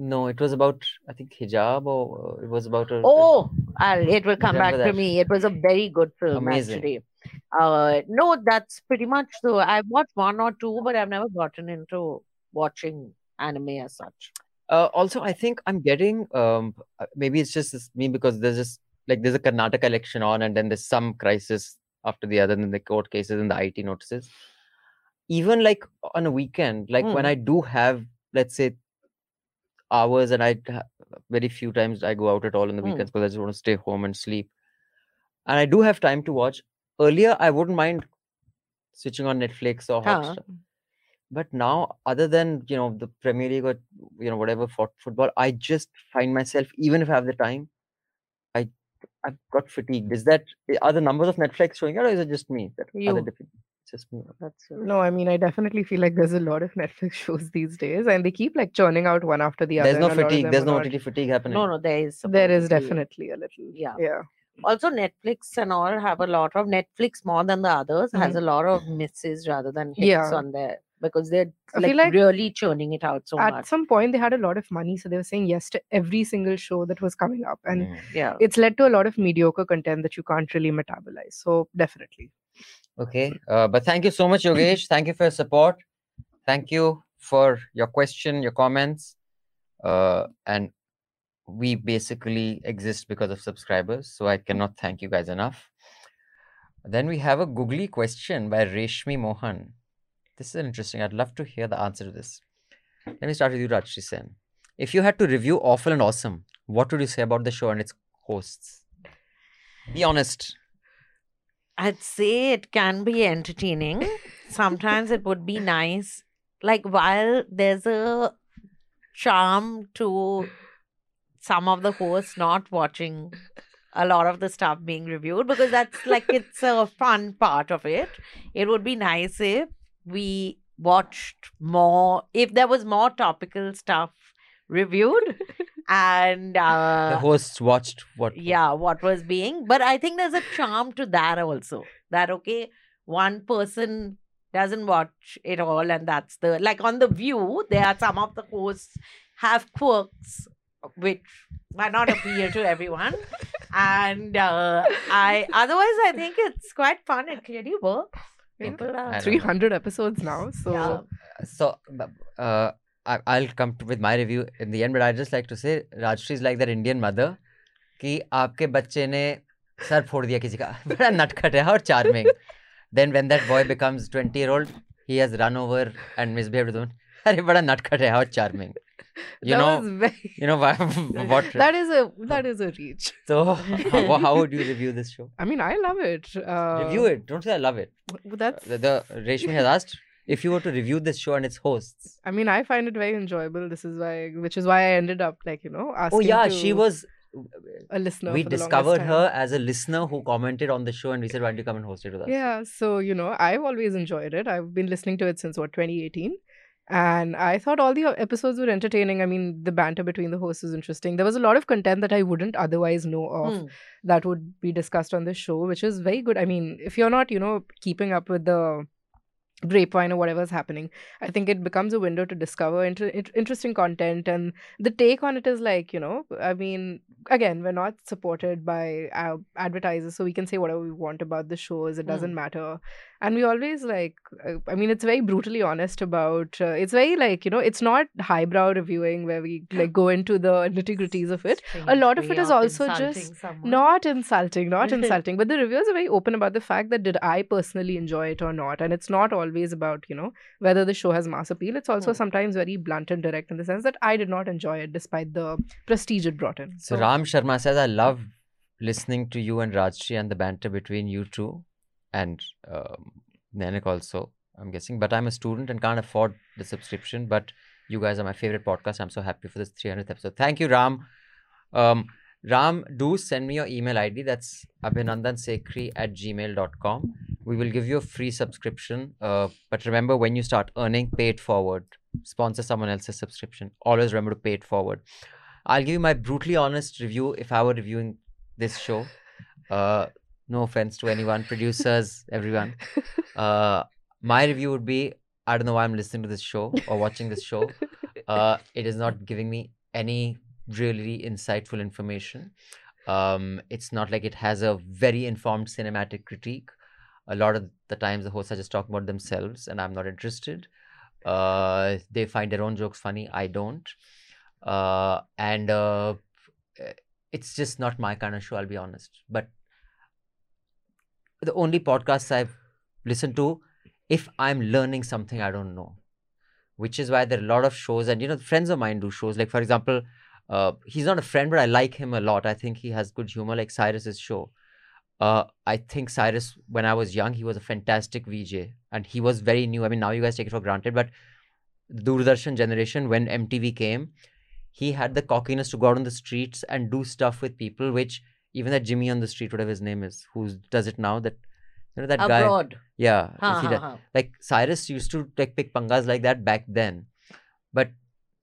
No, it was about I think hijab or uh, it was about a. Oh, I'll, it will come back Remember to me. It was a very good film, Amazing. actually. Uh, no, that's pretty much so. I've watched one or two, but I've never gotten into watching anime as such. Uh, also, I think I'm getting um uh, maybe it's just me because there's just like there's a Karnataka election on, and then there's some crisis after the other, then the court cases and the IT notices. Even like on a weekend, like when Hmm. I do have, let's say, hours, and I very few times I go out at all on the Hmm. weekends because I just want to stay home and sleep, and I do have time to watch. Earlier, I wouldn't mind switching on Netflix or Huh. Hotstar. But now, other than you know the Premier League or you know whatever for football, I just find myself even if I have the time, I've got fatigued. Is that are the numbers of Netflix showing it, or is it just me? That are they You. different? It's just me. That's it. No, I mean, I definitely feel like there's a lot of Netflix shows these days, and they keep like churning out one after the other. There's no and a lot fatigue. There's are no not- OTT fatigue happening. No, no, there is. There is definitely a little. Yeah. Yeah. Also, Netflix and all have a lot of Netflix more than the others has mm-hmm. a lot of misses rather than hits Yeah. on there because they're I like, feel like really churning it out so At much. some point, they had a lot of money, so they were saying yes to every single show that was coming up, and Mm. Yeah. it's led to a lot of mediocre content that you can't really metabolize. So definitely. Okay. Uh, but thank you so much, Yogesh. thank you for your support. Thank you for your question, your comments. Uh, and we basically exist because of subscribers. So I cannot thank you guys enough. Then we have a googly question by Reshmi Mohan. This is interesting. I'd love to hear the answer to this. Let me start with you, Rajyasree Sen. If you had to review Awful and Awesome, what would you say about the show and its hosts? Be honest. I'd say it can be entertaining. Sometimes it would be nice. Like while there's a charm to some of the hosts not watching a lot of the stuff being reviewed because that's like it's a fun part of it. It would be nice if we watched more if there was more topical stuff reviewed and uh the hosts watched what yeah what was being but i think there's a charm to that also that okay one person doesn't watch it all and that's the like on the view there are some of the hosts have quirks which might not appeal to everyone. And uh, i otherwise i think it's quite fun it clearly works people are don't know. 300 episodes now. So Yeah. So, uh, I, I'll come to, with my review in the end, but I'd just like to say Rajshri is like that Indian mother कि आपके बच्चे ने sir फोड़ दिया किसी का बड़ा नटखट है और charming. then when that boy becomes 20 year old, he has run over and misbehaved with अरे बड़ा नटखट है और charming. You That know, very- you know why, what? that is a that is a reach. so how, how would you review this show? I mean, I love it. Uh, review it. Don't say I love it. That's. The, the Reshmi has asked if you were to review this show and its hosts. I mean, I find it very enjoyable. This is why, which is why I ended up like you know asking. Oh yeah, she was. a listener. We discovered time. her as a listener who commented on the show, and we said, "Why don't you come and host it with us?" Yeah, so you know, I've always enjoyed it. I've been listening to it since what 2018, and I thought all the episodes were entertaining. I mean, the banter between the hosts was interesting. There was a lot of content that I wouldn't otherwise know of Hmm. that would be discussed on this show, which is very good. I mean, if you're not, you know, keeping up with the grapevine or whatever's happening i think it becomes a window to discover inter- interesting content and the take on it is like you know i mean again we're not supported by our advertisers so we can say whatever we want about the shows it doesn't Hmm. matter and we always like uh, i mean it's very brutally honest about uh, it's very like you know it's not highbrow reviewing where we like go into the nitty-gritties of it a lot of it is also just someone. not insulting not insulting but the reviewers are very open about the fact that did i personally enjoy it or not and it's not always about you know whether the show has mass appeal it's also Hmm. sometimes very blunt and direct in the sense that i did not enjoy it despite the prestige it brought in So Ram Sharma says, I love listening to you and Rajyasree and the banter between you two and um, Nainika also, I'm guessing. But I'm a student and can't afford the subscription. But you guys are my favorite podcast. I'm so happy for this 300th episode. Thank you, Ram. Um, Ram, do send me your email ID. That's abhinandansekhri at gmail.com. We will give you a free subscription. Uh, but remember, when you start earning, pay it forward. Sponsor someone else's subscription. Always remember to pay it forward. I'll give you my brutally honest review if I were reviewing this show. Uh, no offense to anyone, producers, everyone. Uh, my review would be I don't know why I'm listening to this show or watching this show. Uh, it is not giving me any really insightful information. Um, it's not like it has a very informed cinematic critique. A lot of the times, the hosts are just talking about themselves, and I'm not interested. Uh, they find their own jokes funny. I don't. Uh, and uh, it's just not my kind of show. I'll be honest. But the only podcasts I've listened to, if I'm learning something I don't know, which is why there are a lot of shows, and you know, friends of mine do shows. Like for example, uh, he's not a friend, but I like him a lot. I think he has good humor, like Cyrus's show. Uh, I think Cyrus, when I was young, he was a fantastic VJ, and he was very new. I mean, now you guys take it for granted, but the Doordarshan generation, when MTV came, he had the cockiness to go out on the streets and do stuff with people, which even that Jimmy on the street, whatever his name is, who does it now, that you know that guy, Abroad. yeah, Ha, ha, ha. like Cyrus used to like pick pangas like that back then, but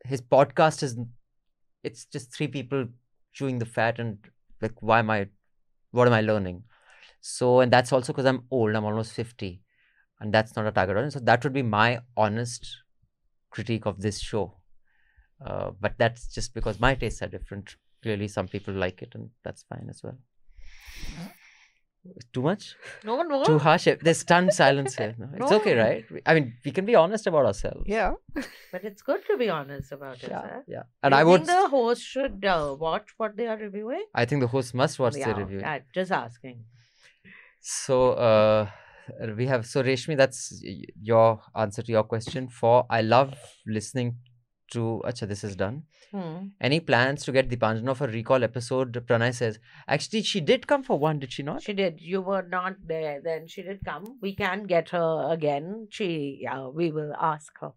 his podcast is it's just three people chewing the fat and like why am I what am I learning? So and that's also because I'm old, I'm almost 50. And that's not a target audience. So that would be my honest critique of this show. Uh, but that's just because my tastes are different. Clearly some people like it and that's fine as well. Too much? No, no. Too harsh? There's stunned silence here. No, it's okay, right? I mean, we can be honest about ourselves. Yeah. But it's good to be honest about it. Yeah, sir. yeah. And Do I would- think the host should uh, watch what they are reviewing. I think the host must watch yeah, the review. yeah, just asking. So uh, we have so Reshmi, that's your answer to your question. For I love listening to. Acha, this is done. Hmm. Any plans to get Deepanjana for recall episode? Pranay says. Actually, she did come for one, did she not? She did. You were not there. Then she did come. We can get her again. She, yeah, we will ask her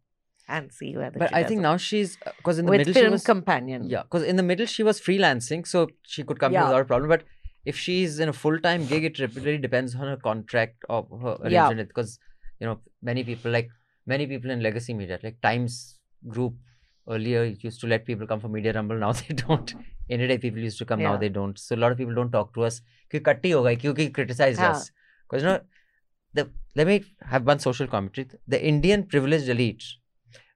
and see whether. But I think now she's because in the middle she was Companion. Yeah, because in the middle she was freelancing, so she could come Yeah. without a problem. But if she's in a full time gig, it really depends on her contract or her Yeah. arrangement. Because you know many people like many people in legacy media, like Times Group earlier used to let people come for media rumble now they don't. Any day people used to come yeah. now they don't. So a lot of people don't talk to us. kyun hoga yeah. us. Because you know the let me have one social commentary. The indian privileged elite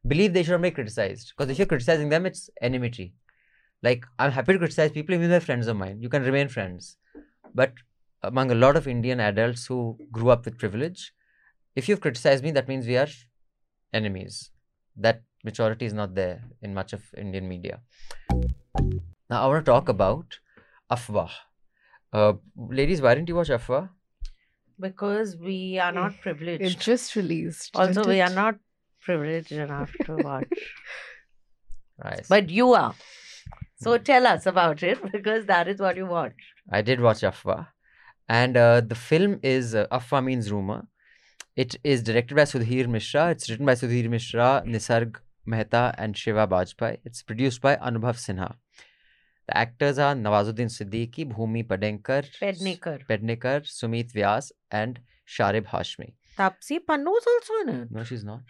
believe they should not be criticized. Because if you're criticizing them it's enmity like i'm happy to criticize people even if they're friends of mine. You can remain friends. But among a lot of indian adults who grew up with privilege if you've criticized me that means we are enemies. That maturity is not there in much of Indian media. Now I want to talk about Afwaah. Uh, ladies, why didn't you watch Afwaah? because we are not privileged. It just released. also, we it? are not privileged enough to watch. Right. but you are. So Hmm. tell us about it because that is what you watched. I did watch Afwaah, and uh, the film is uh, Afwaah means rumor. It is directed by Sudhir Mishra. It's written by Sudhir Mishra, Nisarg Mehta, and Shiva Bajpai. It's produced by Anubhav Sinha. The actors are Nawazuddin Siddiqui, Bhumi Padenkar, Pednekar. Pednekar, Sumit Vyas, and Sharib Hashmi. Taapsee is also in it. No, she's not.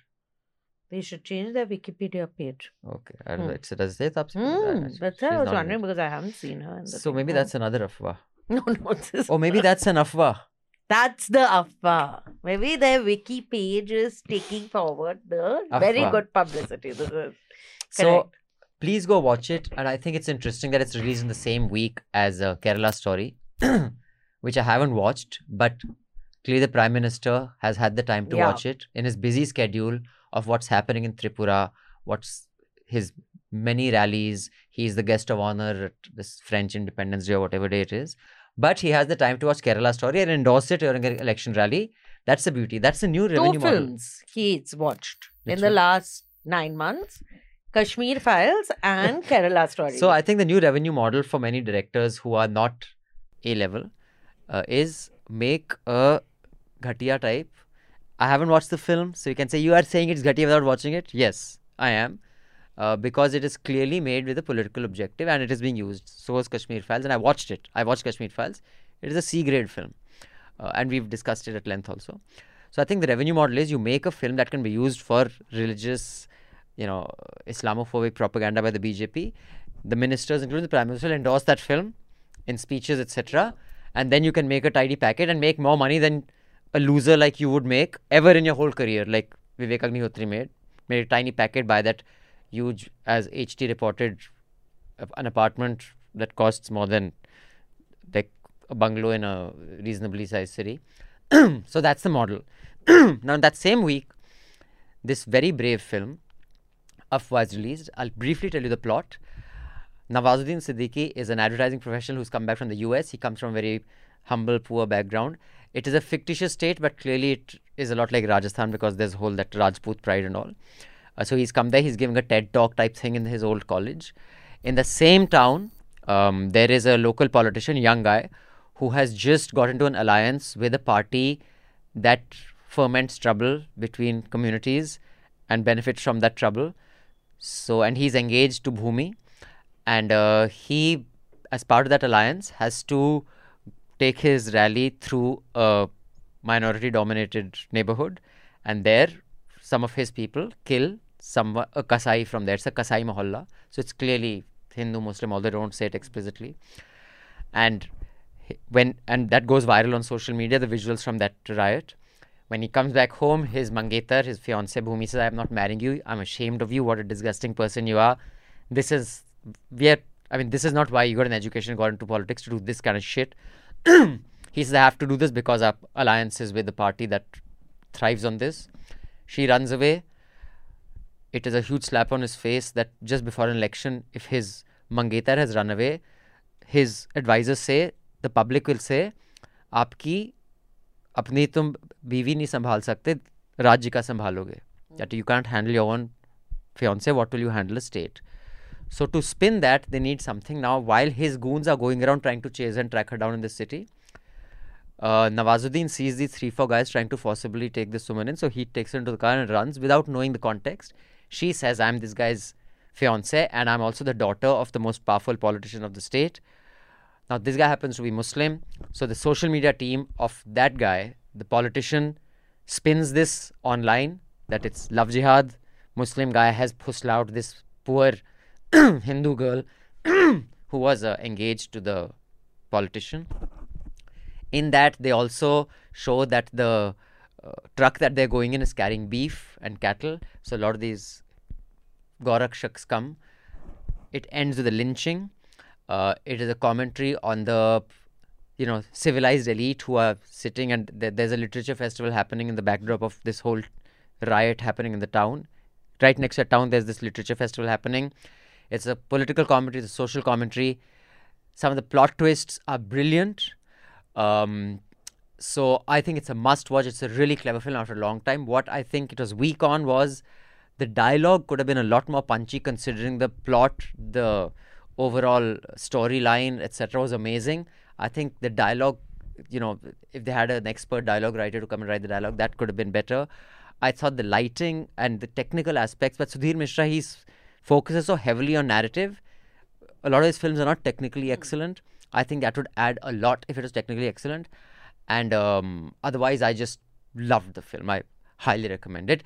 They should change their Wikipedia page. Okay, I don't know. It does say Taapsee? Hmm, that's I was wondering because I haven't seen her. So maybe that's another Afwaah. no, no. Or maybe that's an Afwaah. That's the affair. Maybe their wiki page is taking forward the very good publicity. This is So please go watch it. And I think it's interesting that it's released in the same week as uh, Kerala Story, which I haven't watched, but clearly the Prime Minister has had the time to Yeah. watch it in his busy schedule of what's happening in Tripura, what's his many rallies. He's the guest of honor at this French Independence Day or whatever day it is. But he has the time to watch Kerala Story and endorse it during an election rally. That's the beauty. That's the new revenue Two model. films he's watched Which in the last nine months Kashmir Files and Kerala Story. So I think the new revenue model for many directors who are not A level uh, is make a Ghatia type. I haven't watched the film, so you can say you are saying it's Ghatia without watching it. Yes, I am. Uh, because it is clearly made with a political objective and it is being used. So is Kashmir Files, and I watched it. I watched Kashmir Files. It is a C grade film, uh, and we've discussed it at length also. So I think the revenue model is you make a film that can be used for religious, you know, Islamophobic propaganda by the BJP. The ministers, including the prime minister, will endorse that film in speeches, etc. And then you can make a tidy packet and make more money than a loser like you would make ever in your whole career, like Vivek Agnihotri made. Made a tiny packet, by that huge, as HT reported, an apartment that costs more than like a bungalow in a reasonably sized city. so that's the model. now, in that same week, this very brave film, Afwaah, is released. I'll briefly tell you the plot. Nawazuddin Siddiqui is an advertising professional who's come back from the US. He comes from a very humble, poor background. It is a fictitious state, but clearly it is a lot like Rajasthan because there's whole that Rajput pride and all. Uh, so he's come there. He's giving a TED talk type thing in his old college. In the same town, um, there is a local politician, young guy, who has just got into an alliance with a party that ferments trouble between communities and benefits from that trouble. So, and he's engaged to Bhumi, and uh, he, as part of that alliance, has to take his rally through a minority dominated neighborhood, and there, some of his people kill some a Kasai from there. It's a Kasai Mahalla, so it's clearly Hindu Muslim, although they don't say it explicitly. And when and that goes viral on social media, the visuals from that riot. When he comes back home, his mangetar, his fiance Bhumi says, "I'm not marrying you. I'm ashamed of you. What a disgusting person you are. This is we are. I mean, this is not why you got an education, got into politics to do this kind of shit." he says, "I have to do this because our alliance is with the party that thrives on this." She runs away It is a huge slap on his face that just before an election, if his mangetar has run away, his advisors say, the public will say, आपकी अपनी तुम बीवी नहीं संभाल सकते राज्य का संभालोगे that you can't handle your own fiance what will you handle a state so to spin that they need something now while his goons are going around trying to chase and track her down in the city uh, Nawazuddin sees these three, four guys trying to forcibly take this woman in. So he takes her into the car and runs without knowing the context. She says, I'm this guy's fiance and I'm also the daughter of the most powerful politician of the state. Now, this guy happens to be Muslim. So the social media team of that guy, the politician, spins this online that it's love jihad. Muslim guy has pushed out this poor Hindu girl who was uh, engaged to the politician in that they also show that the truck that they're going in is carrying beef and cattle. So a lot of these gorakshaks come. It ends with a lynching. Uh, it is a commentary on the you know civilized elite who are sitting and th- there's a literature festival happening in the backdrop of this whole riot happening in the town. Right next to the town there's this literature festival happening. It's a political commentary it's a social commentary. Some of the plot twists are brilliant. Um, so I think it's a must watch. It's a really clever film after a long time. What I think it was weak on was the dialogue could have been a lot more punchy considering the plot, the overall storyline, etc. was amazing. I think the dialogue, you know, if they had an expert dialogue writer to come and write the dialogue, that could have been better. I thought the lighting and the technical aspects, but Sudhir Mishra, he focuses so heavily on narrative. A lot of his films are not technically excellent. I think that would add a lot if it was technically excellent. And um, otherwise, I just loved the film. I highly recommend it.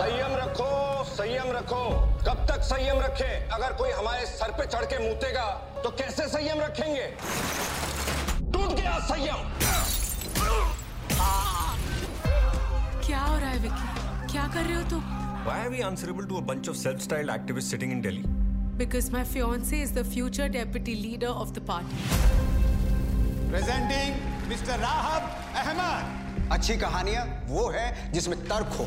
संयम रखो संयम रखो कब तक संयम रखे अगर कोई हमारे सर पे चढ़ के मूतेगा तो कैसे संयम रखेंगे टूट गया संयम क्या हो रहा है विक्की क्या कर रहे हो तुम Why are we answerable to a bunch of self-styled activists sitting in Delhi? Because my fiance is the future deputy leader of the party. Presenting mister Rahab Ahmed अच्छी कहानियाँ वो है जिसमें तर्क हो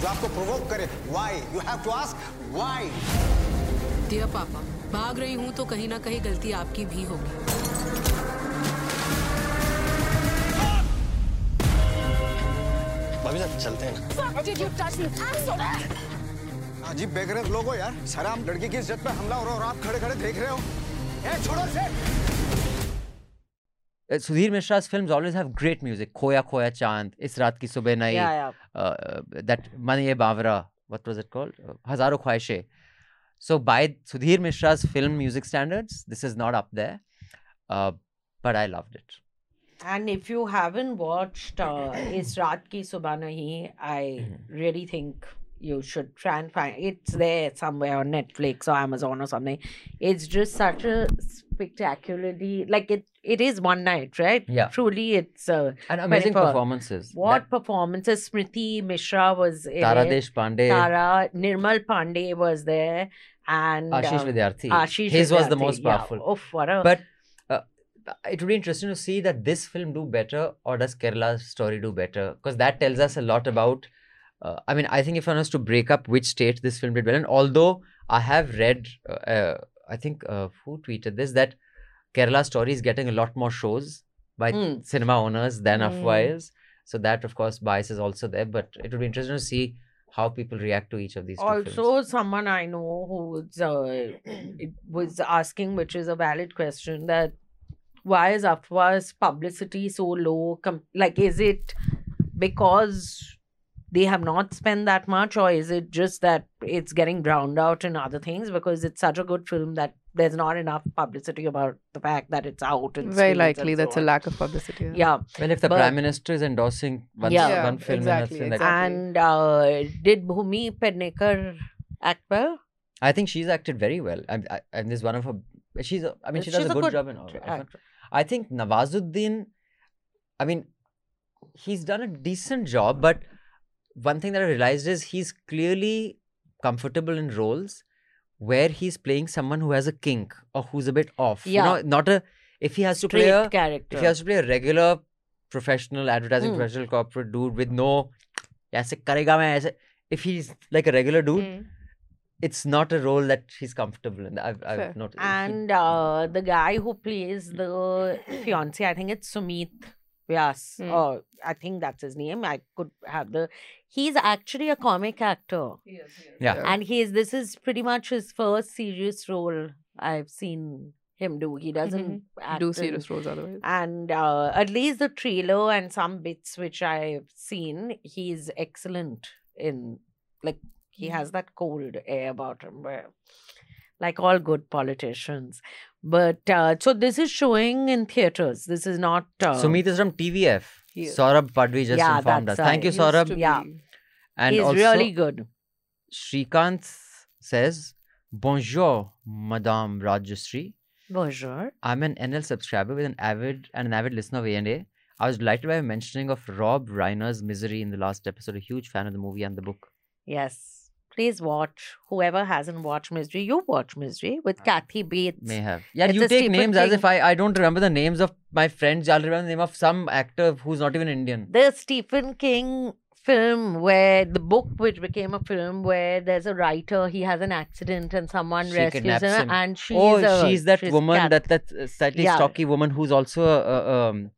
जो आपको प्रोवोक करे why you have to ask why dear पापा भाग रही हूँ तो कहीं ना कहीं गलती आपकी भी होगी भाभी साहब चलते हैं ना Did you touch me? I'm sorry. अजीब बेगरेज लोग हो यार। शराब लड़की की इज़्ज़त पे हमला हो रहा और आप खड़े खड़े देख रहे हो। ए, छोड़ो से Sudhir Mishra film always have great music Khoya Khoya Chand इस रात की सुबह नई दैट मन ये बावरा what was it called Hazaaron Khwaishein. So by Sudhir Mishra film music standards this is not up there but I loved it And if you haven't watched uh, Is Raat Ki Subah Nahi, I hmm. really think you should try and find it's there somewhere on Netflix or Amazon or something. It's just such a spectacularly like it. It is one night, right? Yeah. Truly, it's uh, And amazing 24 performances. What performances? Smriti Mishra was in Tara it. Deshpande. Tara Nirmal Pandey was there, and Ashish uh, Vidyarthi. Ashish His was the Vidyarthi, most yeah. powerful. Oof, what a But uh, it would be interesting to see that this film do better or does Kerala's story do better? Because that tells us a lot about. Uh, I mean, I think if one was to break up which state this film did well, and although I have read, uh, uh, I think uh, who tweeted this that Kerala story is getting a lot more shows by Hmm. cinema owners than Hmm. otherwise. So that, of course, bias is also there. But it would be interesting to see how people react to each of these also someone I know who uh, was asking, which is a valid question, that why is Afwaah's publicity so low? Com- like, is it because they have not spent that much, or is it just that it's getting drowned out in other things? Because it's such a good film that there's not enough publicity about the fact that it's out. In Very likely and so that's a lack of publicity. Yeah. Well, if the But- Prime Minister is endorsing one, Yeah. one film, exactly, and, that's like, And uh, did Bhumi Pednekar act well? I think she's acted very well. And, I- and this is one of her. She's. A, I mean, she does a a good, good job in all. actor. I think Nawazuddin. I mean, he's done a decent job, but one thing that I realized is he's clearly comfortable in roles where he's playing someone who has a kink or who's a bit off. You Yeah. know, not a. If he has to play Straight a character. if he has to play a regular professional advertising Hmm. professional corporate dude with no ऐसे करेगा मैं ऐसे if he's like a regular dude Hmm. it's not a role that he's comfortable in I've, Fair. I've noticed And uh, the guy who plays the fiance, I think it's Sumit Vyas. Hmm. Or I think that's his name. I could have the. He's actually a comic actor. yeah And he's this is pretty much his first serious role I've seen him do. He doesn't act Do in- serious roles otherwise. And uh, at least the trailer and some bits which I've seen, he's excellent in. Like he has that cold air about him, where, like all good politicians. But uh, so this is showing in theaters. This is not. Uh, Sumit is from TVF Saurabh Padvi just Yeah, informed us thank you. Saurabh Yeah, and he's also really good. Shrikant says bonjour madame Rajyasree Bonjour. I'm an NL subscriber with an avid and an avid listener of A&A. I was delighted by your mentioning of Rob Reiner's Misery in the last episode. A huge fan of the movie and the book. Yes. Please watch. Whoever hasn't watched Misery, you watch Misery with Kathy Bates. May have. Yeah, It's you take names as if I, I don't remember the names of my friends. I'll remember the name of some actor who's not even Indian. the Stephen King film where the book which became a film where there's a writer he has an accident and someone She rescues him, and she's oh, a, she's that she's woman, Kat- that that uh, slightly Yeah. stocky woman who's also a, a, um,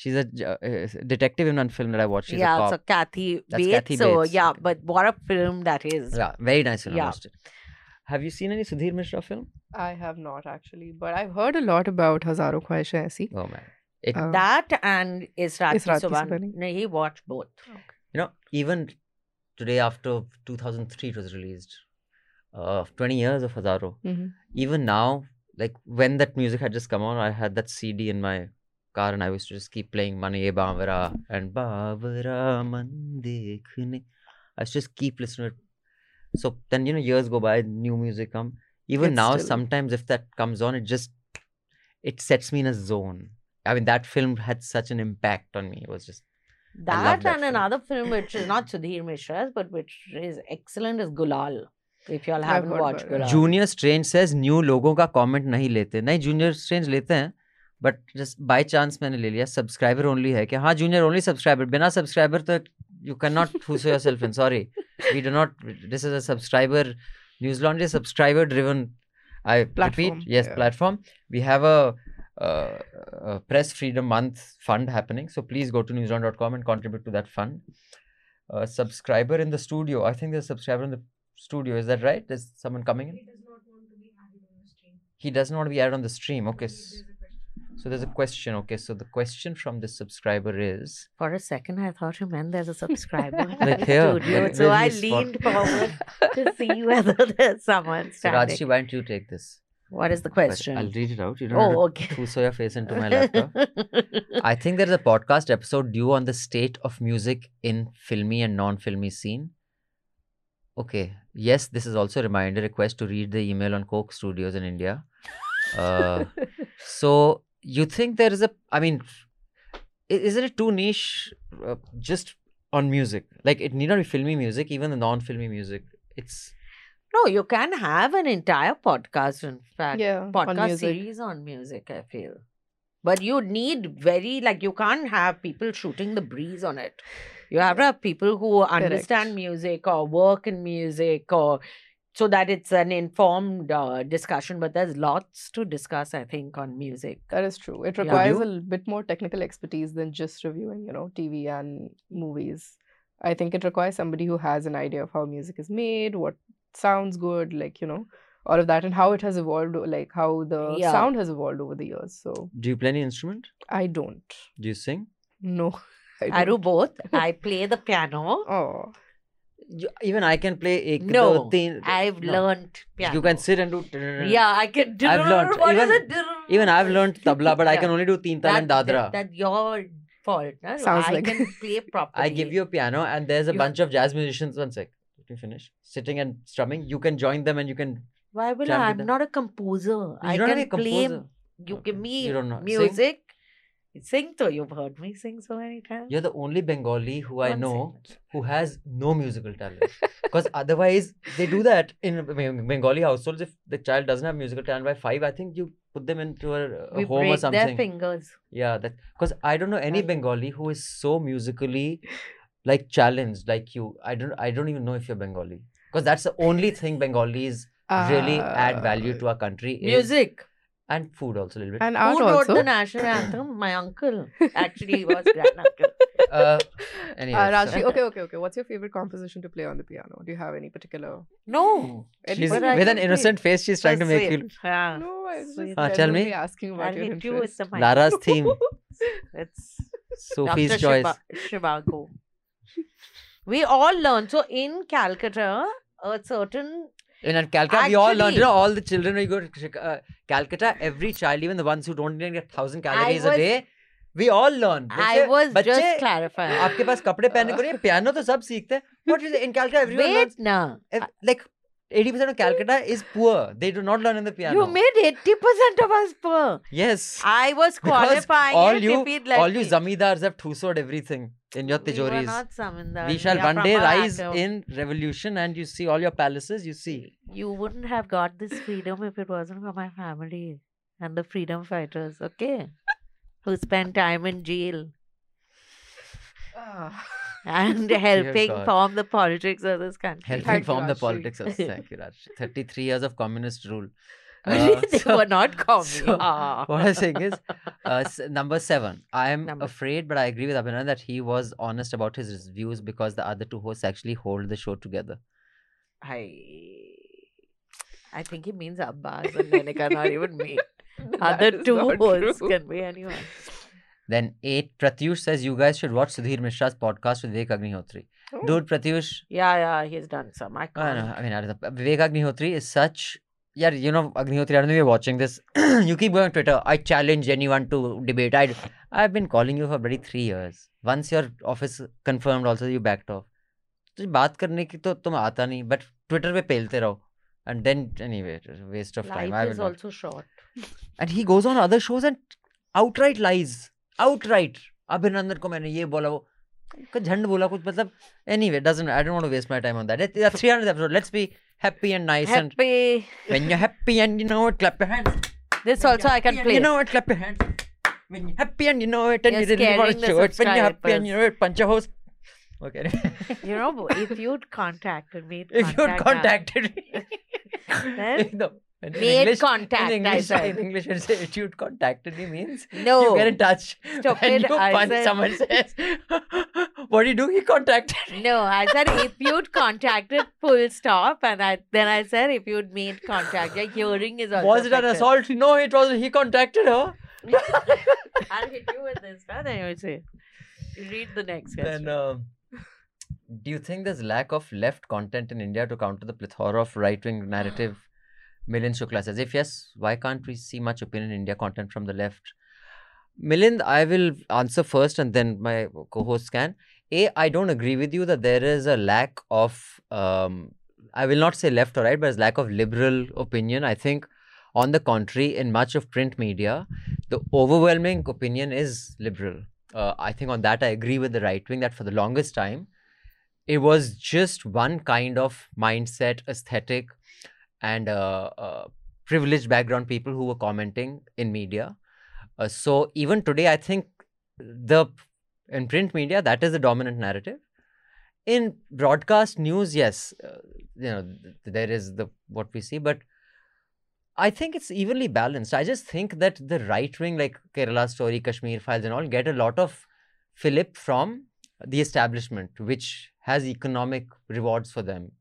she's a uh, detective in one film that I watched. She's yeah a cop. so Kathy That's Bates Kathy so Bates, yeah okay. but what a film that is Yeah, very nice film. I Yeah. watched it. Have you seen any Sudhir Mishra film? I have not actually, but I've heard a lot about Hazaro Khwaishein Aisi. Oh man, it, Um, that and Israt Israt Ki Suban no, he watched both Okay. you know even today after 2003 it was released, uh, 20 years of Hazaro. Mhm. Even now, like when that music had just come on, I had that CD in my car and I used to just keep playing Mane Ye Bavara and Bavara Man Dekhne. I used to just keep listening to it. So then you know years go by, new music come. Even It's now, still- sometimes if that comes on, it just it sets me in a zone. I mean, that film had such an impact on me. It was just I That, love that and film. another film which is not Sudhir Mishra's, but which is excellent is Gulal. If you all I've haven't heard watched about it. Gulal. Junior strange says new लोगों का comment नहीं लेते नहीं junior strange लेते हैं but just by chance मैंने ले लिया। सब्सक्राइबर ओनली है कि हाँ जूनियर ओनली सब्सक्राइबर बिना सब्सक्राइबर तो you can not फूसो yourself in sorry we do not this is a subscriber Newslaundry Yes. Subscriber driven I repeat yes platform we have a Uh, uh, press freedom month fund happening so please go to newslaundry.com and contribute to that fund. Uh, subscriber in the studio. I think there's a subscriber in the studio. Is that right? There's someone coming in? He does not want to be added on on the stream. Okay. So there's a question. Okay. So the question from the subscriber is For a second, I thought you meant there's a subscriber in Like the here, studio. where- So I leaned forward to see whether there's someone so standing. Rajyasree, why don't you take this? What is the But question? I'll read it out. You don't Oh, have to okay. Your face into my laptop. I think there's a podcast episode due on the state of music in filmy and non-filmy scene. Okay. Yes, this is also a reminder request to read the email on Coke Studios in India. Uh, so you think there is a? I mean, isn't it too niche? Uh, just on music, like it need not be filmy music, even the non-filmy music. It's No, you can have an entire podcast, in fact, Yeah, podcast music. series on music, I feel. But you need very, like, you can't have people shooting the breeze on it. You have to have people who understand music or work in music or so that it's an informed uh, discussion. But there's lots to discuss, I think, on music. That is true. It requires Would a l- bit more technical expertise than just reviewing, you know, TV and movies. I think it requires somebody who has an idea of how music is made, what sounds good, like, you know, all of that, and how it has evolved, like how the Yeah. sound has evolved over the years. So do you play any instrument? I don't. Do you sing? No. I do both. I play the piano. Oh. You- Even I can play ek, No, do, teen, I've no. learned piano. You can sit and do. Yeah, I can. do. I've learned. What is even, it? even I've learned tabla, but I can only do teen tal and That- dadra. That, that your fault. No? Sounds I like- can play properly. I give you a piano, and there's a You- bunch of jazz musicians. One sec, let me finish. Sitting and strumming. You can join them, and you can. Why will I? I'm not a composer. I You're not can a play. composer. You give me You don't know. Sing? Sing though. You've heard me sing so many times. You're the only Bengali who I One know who has no musical talent. Because otherwise, they do that in Bengali households. If the child doesn't have musical talent by five, I think you put them into a, a uh, we home or something. their fingers. Yeah, that because I don't know any Bengali who is so musically like challenged like you. I don't I don't even know if you're Bengali because that's the only thing Bengalis really add value to our country. Is, Music. And food also a little bit. And Who wrote also. the national anthem? My uncle. Actually, he was grand uncle. uh, anyway, Uh, so- Rajyasree, okay, okay, okay. What's your favorite composition to play on the piano? Do you have any particular? No. Any She's, But I with an can innocent face, she's trying to That's make you. Yeah. No, I was just Ah, tell me. asking about I'll your hit you with the mic. Lara's theme. It's Sophie's Dr. choice. Shiva- Zhivago. We all learn. So in Calcutta, a certain In at Calcutta, we all learned, Actually- you know, all the children when you go to Chica- uh, Calcutta, every child, even the ones who don't even get thousand calories a was- day, we all learn. I बच्चे- was बच्चे, just clarifying. आपके पास कपड़े पहनने को नहीं piano तो सब सीखते हैं what is it in Calcutta everyone Wait, learns now. ev- like 80% of Calcutta is poor they do not learn in the piano You made 80% of us poor. yes I was because qualifying all it you if he'd let all you me. zamidars have thusoed everything in your We tijoris. not Zamindar. we shall are one day rise in revolution and you see all your palaces you see. You wouldn't have got this freedom if it wasn't for my family and the freedom fighters, okay? Who spent time in jail. Ah. And helping form the politics of this country. helping form the politics of you Raj. 33 years of communist rule they Uh, so- were not communist. so what I'm saying is, uh, number seven. I am Number- afraid, but I agree with Abhinay that he was honest about his views because the other two hosts actually hold the show together. I I think he means Abbas and Lenika, not even me. Other two hosts true. can be anyone. Then eight. Pratyush says you guys should watch Sudhir Mishra's podcast with Vivek Agnihotri. Oh. Dude, Pratyush. Yeah, yeah, he's done some. I I, can't. know, I mean, I don't know. Vivek Agnihotri is such. यार you know Agnihotri are not watching this you keep Twitter I challenge anyone to debate I I have been calling you for very three years once your office confirmed also you back off तो बात करने की तो तुम आता नहीं but Twitter पर पेलते रहो। And then anyway waste of time I will also short and he goes on other shows and outright lies outright Abhinandan को मैंने ये बोला वो झंड बोला कुछ मतलब anyway doesn't I don't want waste my time on that that's 300 episode let's be Happy and nice and Happy. when you're happy and you know it, clap your hands. This also I can play. You know it, clap your hands. When you're happy and you know it and You're you really want to the show it. When you're happy and you know it, punch a hose. Okay. You know, if you'd contacted me, if you'd contact contacted me. Then no. In made English, contact, In I English, said. in English, when say if you'd contacted me means No. you get in touch. Stupid, When you I punch said- someone says, what do you do? He contacted. No, I said if you'd contacted, full stop, and I then I said if you'd made contact, your hearing is also. Was it an assault? No, it was. He contacted her. I'll hit you with this, huh? then you say. You read the next question. Then, um, do you think there's lack of left content in India to counter the plethora of right-wing narrative? Milind Shukla says, if yes, why can't we see much opinion in India content from the left? Milind, I will answer first and then my co-host can. A, I don't agree with you that there is a lack of, um, I will not say left or right, but lack of liberal opinion. I think, on the contrary, in much of print media, the overwhelming opinion is liberal. Uh, I think on that I agree with the right wing that for the longest time, it was just one kind of mindset, aesthetic, and uh, uh, privileged background people who were commenting in media. Uh, so even today, I think the in print media that is the dominant narrative. In broadcast news, yes, you know th- there is the what we see, but I think it's evenly balanced. I just think that the right wing, like Kerala Story, Kashmir Files, and all, get a lot of fillip from the establishment, which has economic rewards for them.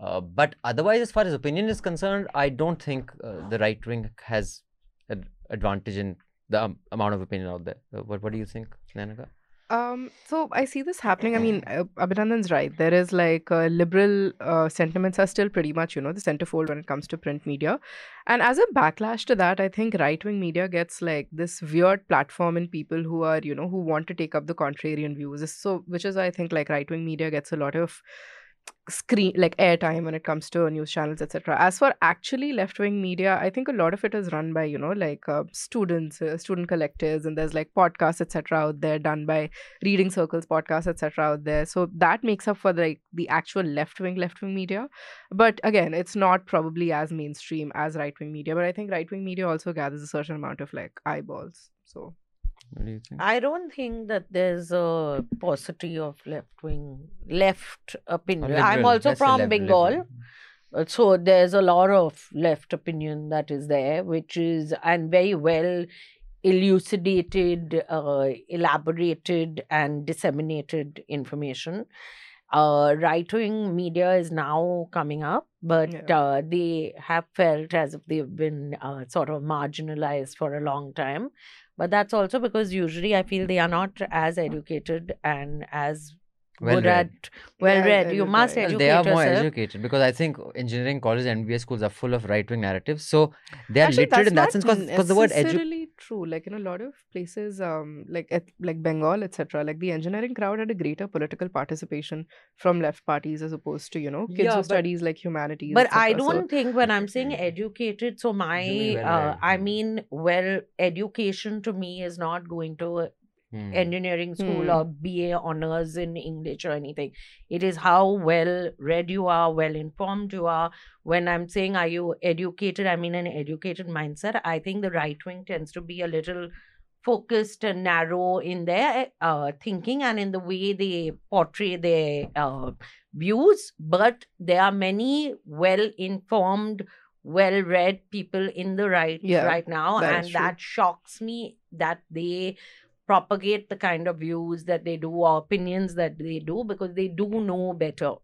Uh, but otherwise, as far as opinion is concerned, I don't think uh, the right wing has an advantage in the um, amount of opinion out there. Uh, what What do you think, Nainika? Um, so I see this happening. I mean, uh, Abhinandan's right. There is like uh, liberal sentiments are still pretty much, you know, the centerfold when it comes to print media. And as a backlash to that, I think right wing media gets like this weird platform in people who are, you know, who want to take up the contrarian views. So, which is, I think, like right wing media gets a lot of screen like airtime when it comes to news channels etc as for actually left wing media i think a lot of it is run by you know like uh, students uh, student collectives and there's like podcasts etc out there done by reading circles podcasts etc out there. So that makes up for like the actual left wing left wing media. But again it's not probably as mainstream as right wing media but i think right wing media also gathers a certain amount of like eyeballs. So What do you think? I don't think that there's a paucity of left wing left opinion. I'm also from lib- Bengal. liberal. Uh, So there's a lot of left opinion that is there, which is and very well elucidated, uh, elaborated, and disseminated information. Uh, right wing media is now coming up, but uh, they have felt as if they've been uh, sort of marginalized for a long time. But that's also because usually I feel they are not as educated and as Well good read. at well Yeah, read. You must educate Well, they are more yourself. educated because I think engineering college and MBA schools are full of right wing narratives. So they are Actually, literate in that sense because the word edu- necessarily true. Like in a lot of places, um, like at, like Bengal, etc. Like the engineering crowd had a greater political participation from left parties as opposed to you know kids Yeah, who but- studies like humanities. But I don't think when I'm saying educated, so my, mean well uh. I mean, well, education to me is not going to a Hmm. engineering school Hmm. or BA honors in English or anything. It is how well read you are, well informed you are. When I'm saying, are you educated? I mean, an educated mindset. I think the right wing tends to be a little focused and narrow in their uh, thinking and in the way they portray their uh, views. But there are many well informed, well read people in the right Yeah, right now, that and that shocks me that they propagate the kind of views that they do or opinions that they do because they do know better.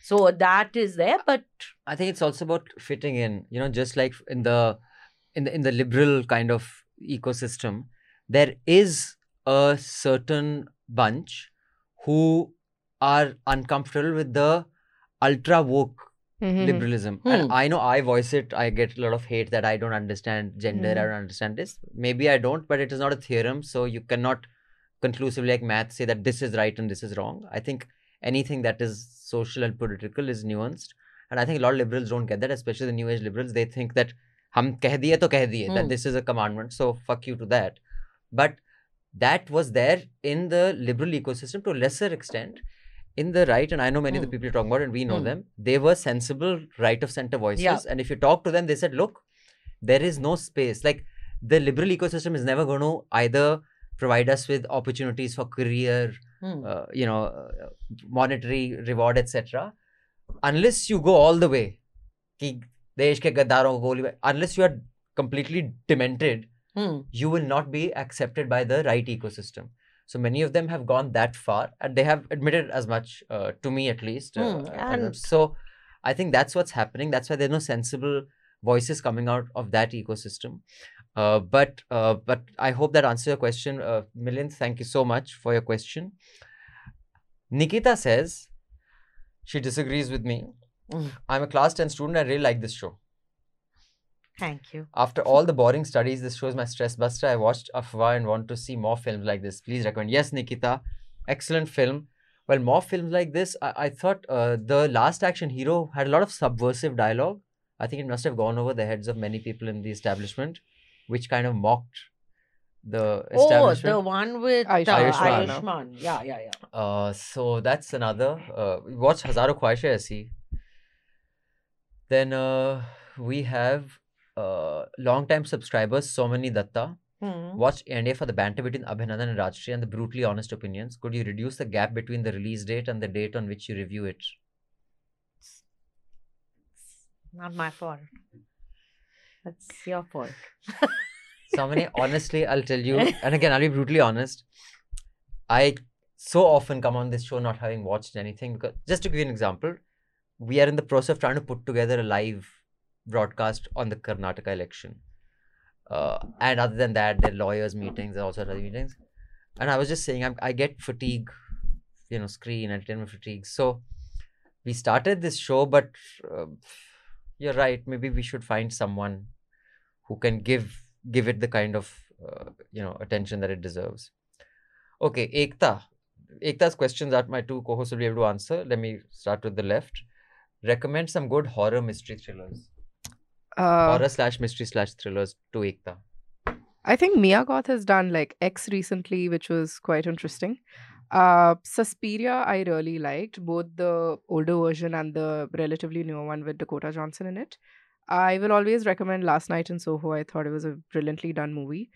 So that is there, but I think it's also about fitting in. You know, just like in the in the in the liberal kind of ecosystem, there is a certain bunch who are uncomfortable with the ultra woke Mhm. liberalism. Hmm. And I know I voice it. I get a lot of hate that I don't understand gender. I Mhm. don't understand this. Maybe I don't, but it is not a theorem, so you cannot conclusively like math say that this is right and this is wrong. I think anything that is social and political is nuanced. And I think a lot of liberals don't get that, especially the new age liberals. They think that hum keh diye to keh diye, that Hmm. this is a commandment, so fuck you to that. But that was there in the liberal ecosystem to a lesser extent in the right, and I know many mm. of the hmm. people you're talking about, and we know mm. them, they were sensible right of center voices. Yeah. And if you talk to them, they said, look, there is no space. Like the liberal ecosystem is never going to either provide us with opportunities for career, mm. uh, you know, uh, monetary reward, etc. Unless you go all the way, ki desh ke goli, unless you are completely demented, hmm. you will not be accepted by the right ecosystem. So many of them have gone that far, and they have admitted as much uh, to me, at least. uh, Hmm, and and- so, I think that's what's happening. That's why there's no sensible voices coming out of that ecosystem. Uh, but uh, but I hope that answers your question, uh, Milind. Thank you so much for your question. Nikita says she disagrees with me. Mm. I'm a class 10 student. I really like this show. Thank you. After all the boring studies, this shows my stress buster. I watched Afwaah and want to see more films like this. Please recommend. Yes, Nikita, excellent film. Well, more films like this. I, I thought uh, the Last Action Hero had a lot of subversive dialogue. I think it must have gone over the heads of many people in the establishment, which kind of mocked the Oh, establishment. the one with uh, Ayushmann. Ayushmann. Yeah, yeah, yeah. Uh, so that's another. Uh, watch Hazaro Khwaishein Aisi. Then uh, we have uh, long-time subscribers Somani Datta. Hmm. Watch NDA for the banter between Abhinandan and Rajyasree and the brutally honest opinions. Could you reduce the gap between the release date and the date on which you review it? Not my fault. That's your fault. Somani, honestly, I'll tell you, and again, I'll be brutally honest. I so often come on this show not having watched anything because, just to give you an example, we are in the process of trying to put together a live broadcast on the Karnataka election. Uh, and other than that, there are lawyers' meetings and also other meetings. And I was just saying, I'm, I get fatigue, you know, screen entertainment fatigue. So we started this show, but uh, you're right. Maybe we should find someone who can give give it the kind of uh, you know attention that it deserves. Okay, Ekta. Ekta's questions that my two co-hosts will be able to answer. Let me start with the left. Recommend some good horror mystery thrillers uh, horror slash mystery slash thrillers to Ekta. I think Mia Goth has done like X recently, which was quite interesting. Uh, Suspiria, I really liked both the older version and the relatively newer one with Dakota Johnson in it. I will always recommend Last Night in Soho. I thought it was a brilliantly done movie.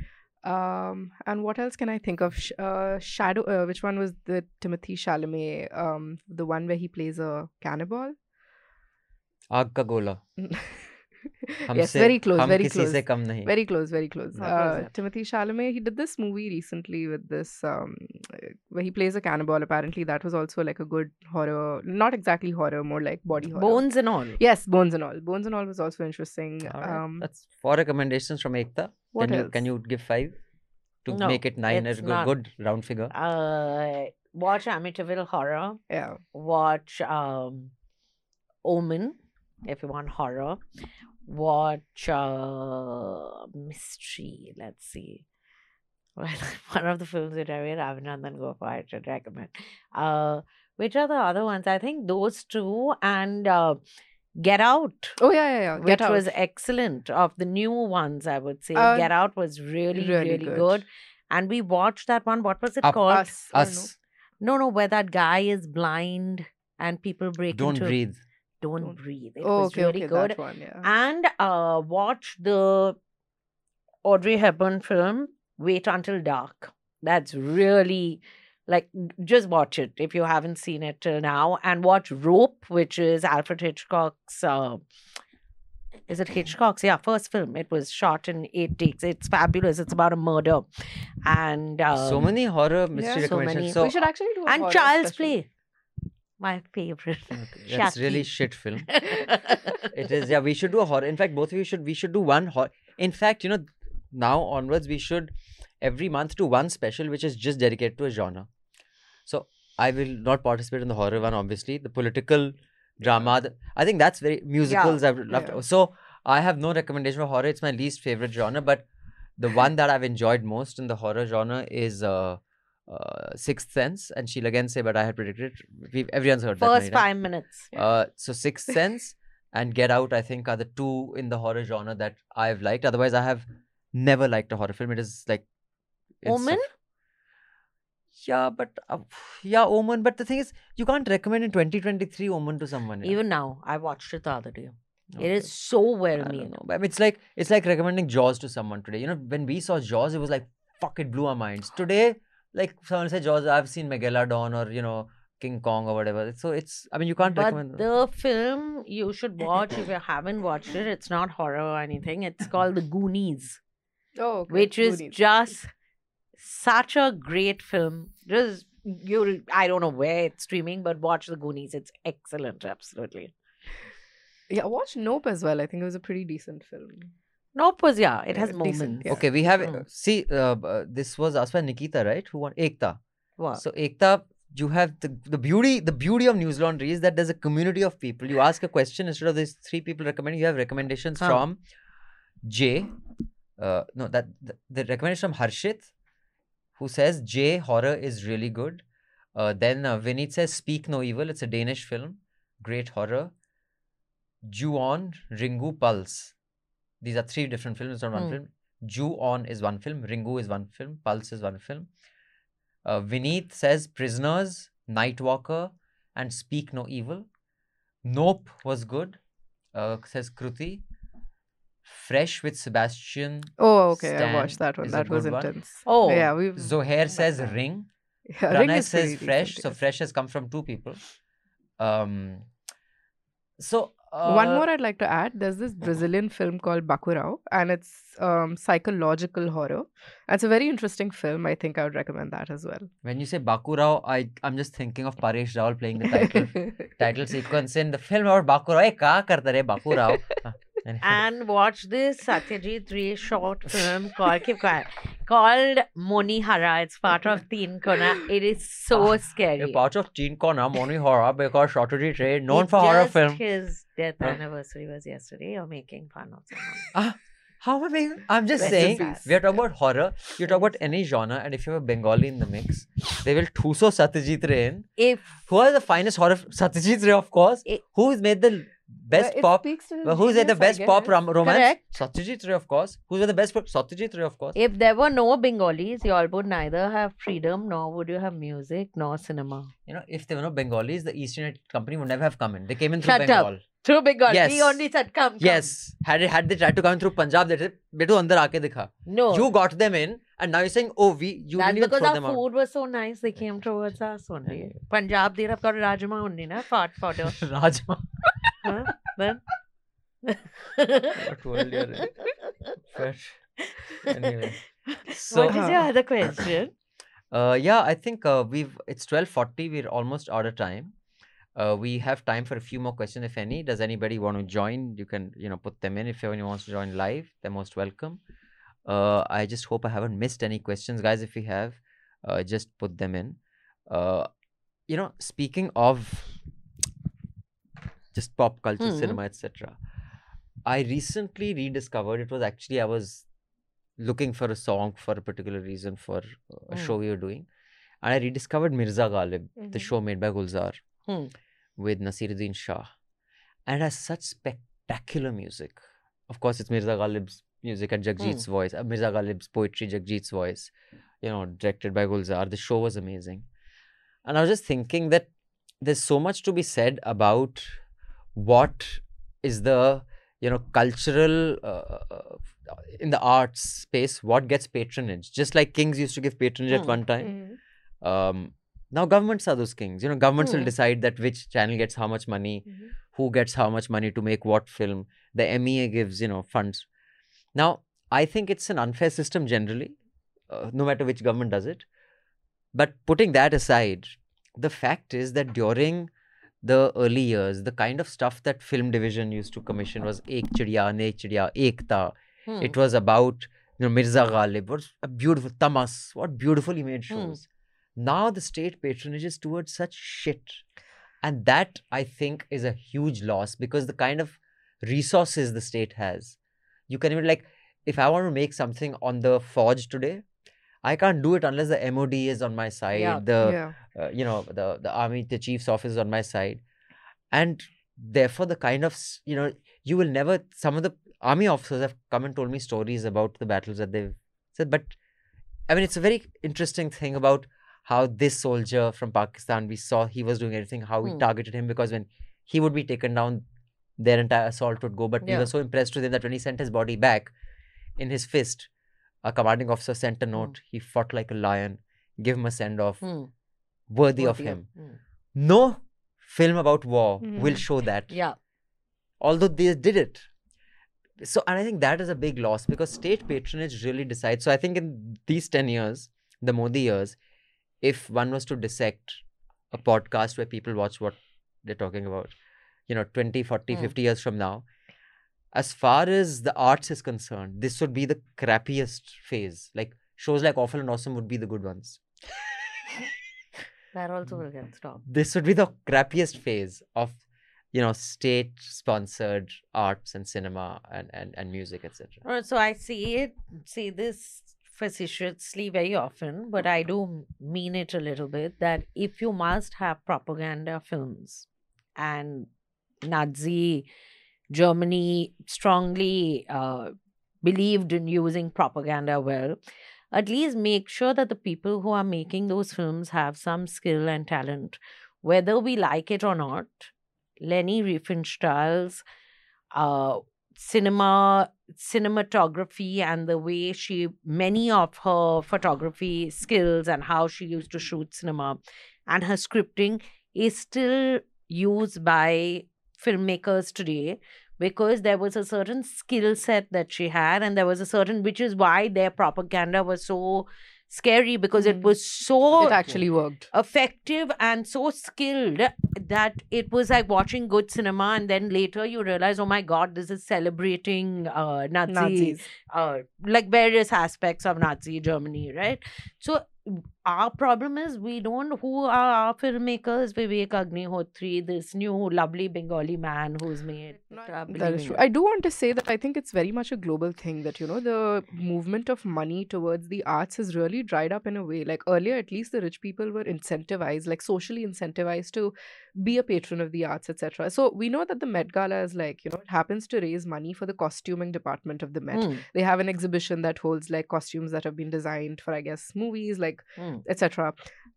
Um, and what else can I think of? Uh, Shadow. Uh, which one was the Timothée Chalamet? Um, the one where he plays a cannibal. Aag gola. yes, very close, very close. Kam nahi. Very close, very close. Uh, Timothée Chalamet, he did this movie recently with this, um, where he plays a cannibal. Apparently, that was also like a good horror, not exactly horror, more like body horror. Bones and all. Yes, Bones and all. Bones and all was also interesting. Right. Um, That's four recommendations from Ekta. What can else? you can you give five to no, make it nine as good, good round figure? Uh, watch Amityville Horror. Yeah. Watch um, Omen if you want horror. Watch uh, mystery. Let's see. Well, one of the films that I read, Avinandan Gopal, I should recommend. Uh, which are the other ones? I think those two and uh, Get Out. Oh yeah, yeah, yeah. which Get Out. was excellent. Of the new ones, I would say Uh, Get Out was really, really really, good. good. And we watched that one. What was it Up- called? Us. Us. No, no, where that guy is blind and people break Don't into breathe. Don't, Don't- breathe. It Oh, was okay, really okay, good. one, yeah. And uh, watch the Audrey Hepburn film Wait Until Dark. That's really like just watch it if you haven't seen it till now, and watch Rope, which is Alfred Hitchcock's. Uh, is it Hitchcock's? Yeah, first film. It was shot in eight takes. It's fabulous. It's about a murder, and um, so many horror mystery yeah. so recommendations. many. So we should actually do a and horror Child's special. Play, my favorite. that's really shit film. it is yeah we should do a horror. In fact both of you should we should do one horror in fact you know now onwards we should every month do one special which is just dedicated to a genre. So i will not participate in the horror one obviously. The political drama the, i think that's very musicals i've loved. Yeah. so i have no recommendation for horror. It's my least favorite genre but the one that i've enjoyed most in the horror genre is uh uh, Sixth Sense, and she'll again say, but I had predicted. We've, everyone's heard that. First many times. five minutes. Uh, so Sixth Sense, and Get Out, I think, are the two in the horror genre that I've liked. Otherwise, I have never liked a horror film. It is like Omen? Yeah, but uh, yeah, Omen. But the thing is, you can't recommend in 2023 Omen to someone. yeah. Even now, I watched it the other day. It is so well I made. don't know. But I mean, it's like it's like recommending Jaws to someone today. You know, when we saw Jaws, it was like fuck, it blew our minds. Today, like someone said Jaws, I've seen Megalodon or you know King Kong or whatever. So it's I mean you can't But recommend. the film you should watch if you haven't watched it, it's not horror or anything. It's called The Goonies, Oh, okay. which is Goonies. just such a great film. Just you, I don't know where it's streaming, but watch The Goonies. It's excellent, absolutely. Yeah, watch Nope as well. I think it was a pretty decent film. Nope was yeah, it has Yeah, moments. decent, yeah. Okay, we have Mm. see. Uh, uh, this was asked by Nikita, right? Who won Ekta. What? So Ekta, you have the the beauty. The beauty of Newslaundry is that there's a community of people. You ask a question instead of these three people recommending. You have recommendations Huh. from Jay. Uh, no, that the, the recommendation from Harshit, who says Jay horror is really good. Uh, then uh, Vinit says Speak No Evil. It's a Danish film, great horror. Ju-on, Ringu, Pulse. These are three different films, not one Hmm. film. Ju-on is one film, Ringu is one film, Pulse is one film. Uh, Vineet says Prisoners, Nightwalker, and Speak No Evil. Nope was good, uh, says Kruti. Fresh with Sebastian. Oh, okay. I watched that one. That was good one. intense. Oh. yeah. We Zohair says Ring. Yeah, Ring is says Fresh. decent, So. Fresh has come from two people. Um. So One uh, more I'd like to add. There's this Brazilian film called Bacurau, and it's um, psychological horror. It's a very interesting film. I think I would recommend that as well. When you say Bacurau, I I'm just thinking of Paresh Rawal playing the title title sequence in the film about Bakurao. Hey, ka karta re Bakurao? Ah, and watch this Satyajit Ray short film called keep quiet called Monihara. It's part of Teen Kanya. It is so A scary. part of Teen Kanya, Moni horror because Shorty Trade, known It for horror film. His death Huh? anniversary was yesterday. You're making fun of someone. Ah, how am I? I'm just saying, we are talking about horror. You talk about any genre, and if you have a Bengali in the mix, they will Thuso Satyajit Ray in. If Who are the finest horror? Satyajit Ray, of course. Who has made the best it pop? Well, who's made the best pop rom- romance? Correct. Satyajit Ray, of course. Who's the best pop? Satyajit Ray, of course. if there were no Bengalis, you all would neither have freedom nor would you have music nor cinema. You know, if there were no Bengalis, the East United Company would never have come in. They came in through Shut Bengal. up. Through Bengal. Yes. We only said come. come. Yes. Had it, had they tried to come in through Punjab, they said, "Betu andar aake dikha." No. You got them in, and now you're saying, "Oh, we you That's didn't because throw our them out." food was so nice, they came towards us only. Punjab, they'd have got Rajma only, na? Fart fodder. Rajma. huh? Then? What world you're in? But anyway, so what is your other question? Uh, yeah, I think uh, we've it's twelve forty. We're almost out of time. Uh, we have time for a few more questions, if any. Does anybody want to join? You can, you know, put them in. If anyone wants to join live, they're most welcome. Uh, I just hope I haven't missed any questions, guys. If you have, uh, just put them in. Uh, you know, speaking of just pop culture, Hmm. cinema, etc. I recently rediscovered. It was actually I was looking for a song for a particular reason for a Hmm. show we were doing, and I rediscovered Mirza Ghalib, the Mhm. show made by Gulzar Hmm. with Naseeruddin Shah, and it has such spectacular music. Of course, it's Mirza Ghalib's music and Jagjit's voice, uh, Mirza Ghalib's poetry, Jagjit's voice, you know, directed by Gulzar. The show was amazing, and I was just thinking that there's so much to be said about what is the you know cultural uh, uh, in the arts space what gets patronage just like kings used to give patronage at Hmm. one time um, now governments are those kings you know governments will Hmm. decide that which channel gets how much money Mhm. who gets how much money to make what film the mea gives you know funds now i think it's an unfair system generally uh, no matter which government does it. But putting that aside the fact is that during the early years the kind of stuff that film division used to commission was ek chidiya ne chidiya ekta Hmm. it was about you know mirza ghalib. What a beautiful tamas what beautifully made Hmm. shows. Now the state patronages towards such shit. And that i think is a huge loss because the kind of resources the state has you can even like if i want to make something on the forge today i can't do it unless the mod is on my side Yeah. the Yeah. uh, you know the the army the chief's office is on my side and therefore the kind of you know you will never some of the army officers have come and told me stories about the battles that they've said but i mean it's a very interesting thing about how this soldier from pakistan we saw he was doing everything how we Hmm. targeted him because when he would be taken down their entire assault would go but we Yeah. were so impressed with him that when he sent his body back in his fist a commanding officer sent a note he fought like a lion give him a send off Hmm. worthy of Worthy of- him hmm. no film about war will Hmm. show that Yeah. although they did it so and i think that is a big loss because state patronage really decides so i think in these 10 years the modi years if one was to dissect a podcast where people watch what they're talking about you know 20 40 Hmm. 50 years from now as far as the arts is concerned this would be the crappiest phase like shows like awful and awesome would be the good ones That also will get stopped. this would be the crappiest phase of you know state sponsored arts and cinema and and, and music etc So I see it, see this facetiously very often, but I do mean it a little bit that if you must have propaganda films and Nazi Germany strongly uh, believed in using propaganda well, at least make sure that the people who are making those films have some skill and talent, whether we like it or not. Leni Riefenstahl's uh, cinema cinematography and the way she many of her photography skills and how she used to shoot cinema and her scripting is still used by filmmakers today because there was a certain skill set that she had and there was a certain which is why their propaganda was so scary because it was so It actually worked. effective and so skilled that it was like watching good cinema and then later you realize oh my god this is celebrating uh, nazi Nazis. uh, like various aspects of nazi germany right so our problem is we don't who are our filmmakers vivek agnihotri this new lovely bengali man who's made uh, That is true. I do want to say that I think it's very much a global thing that, you know, the movement of money towards the arts has really dried up in a way. Like earlier, at least the rich people were incentivized, like socially incentivized to be a patron of the arts, etc. So we know that the Met Gala is like, you know, it happens to raise money for the costuming department of the Met. Mm. They have an exhibition that holds like costumes that have been designed for, I guess, movies, like, Mm. Etc.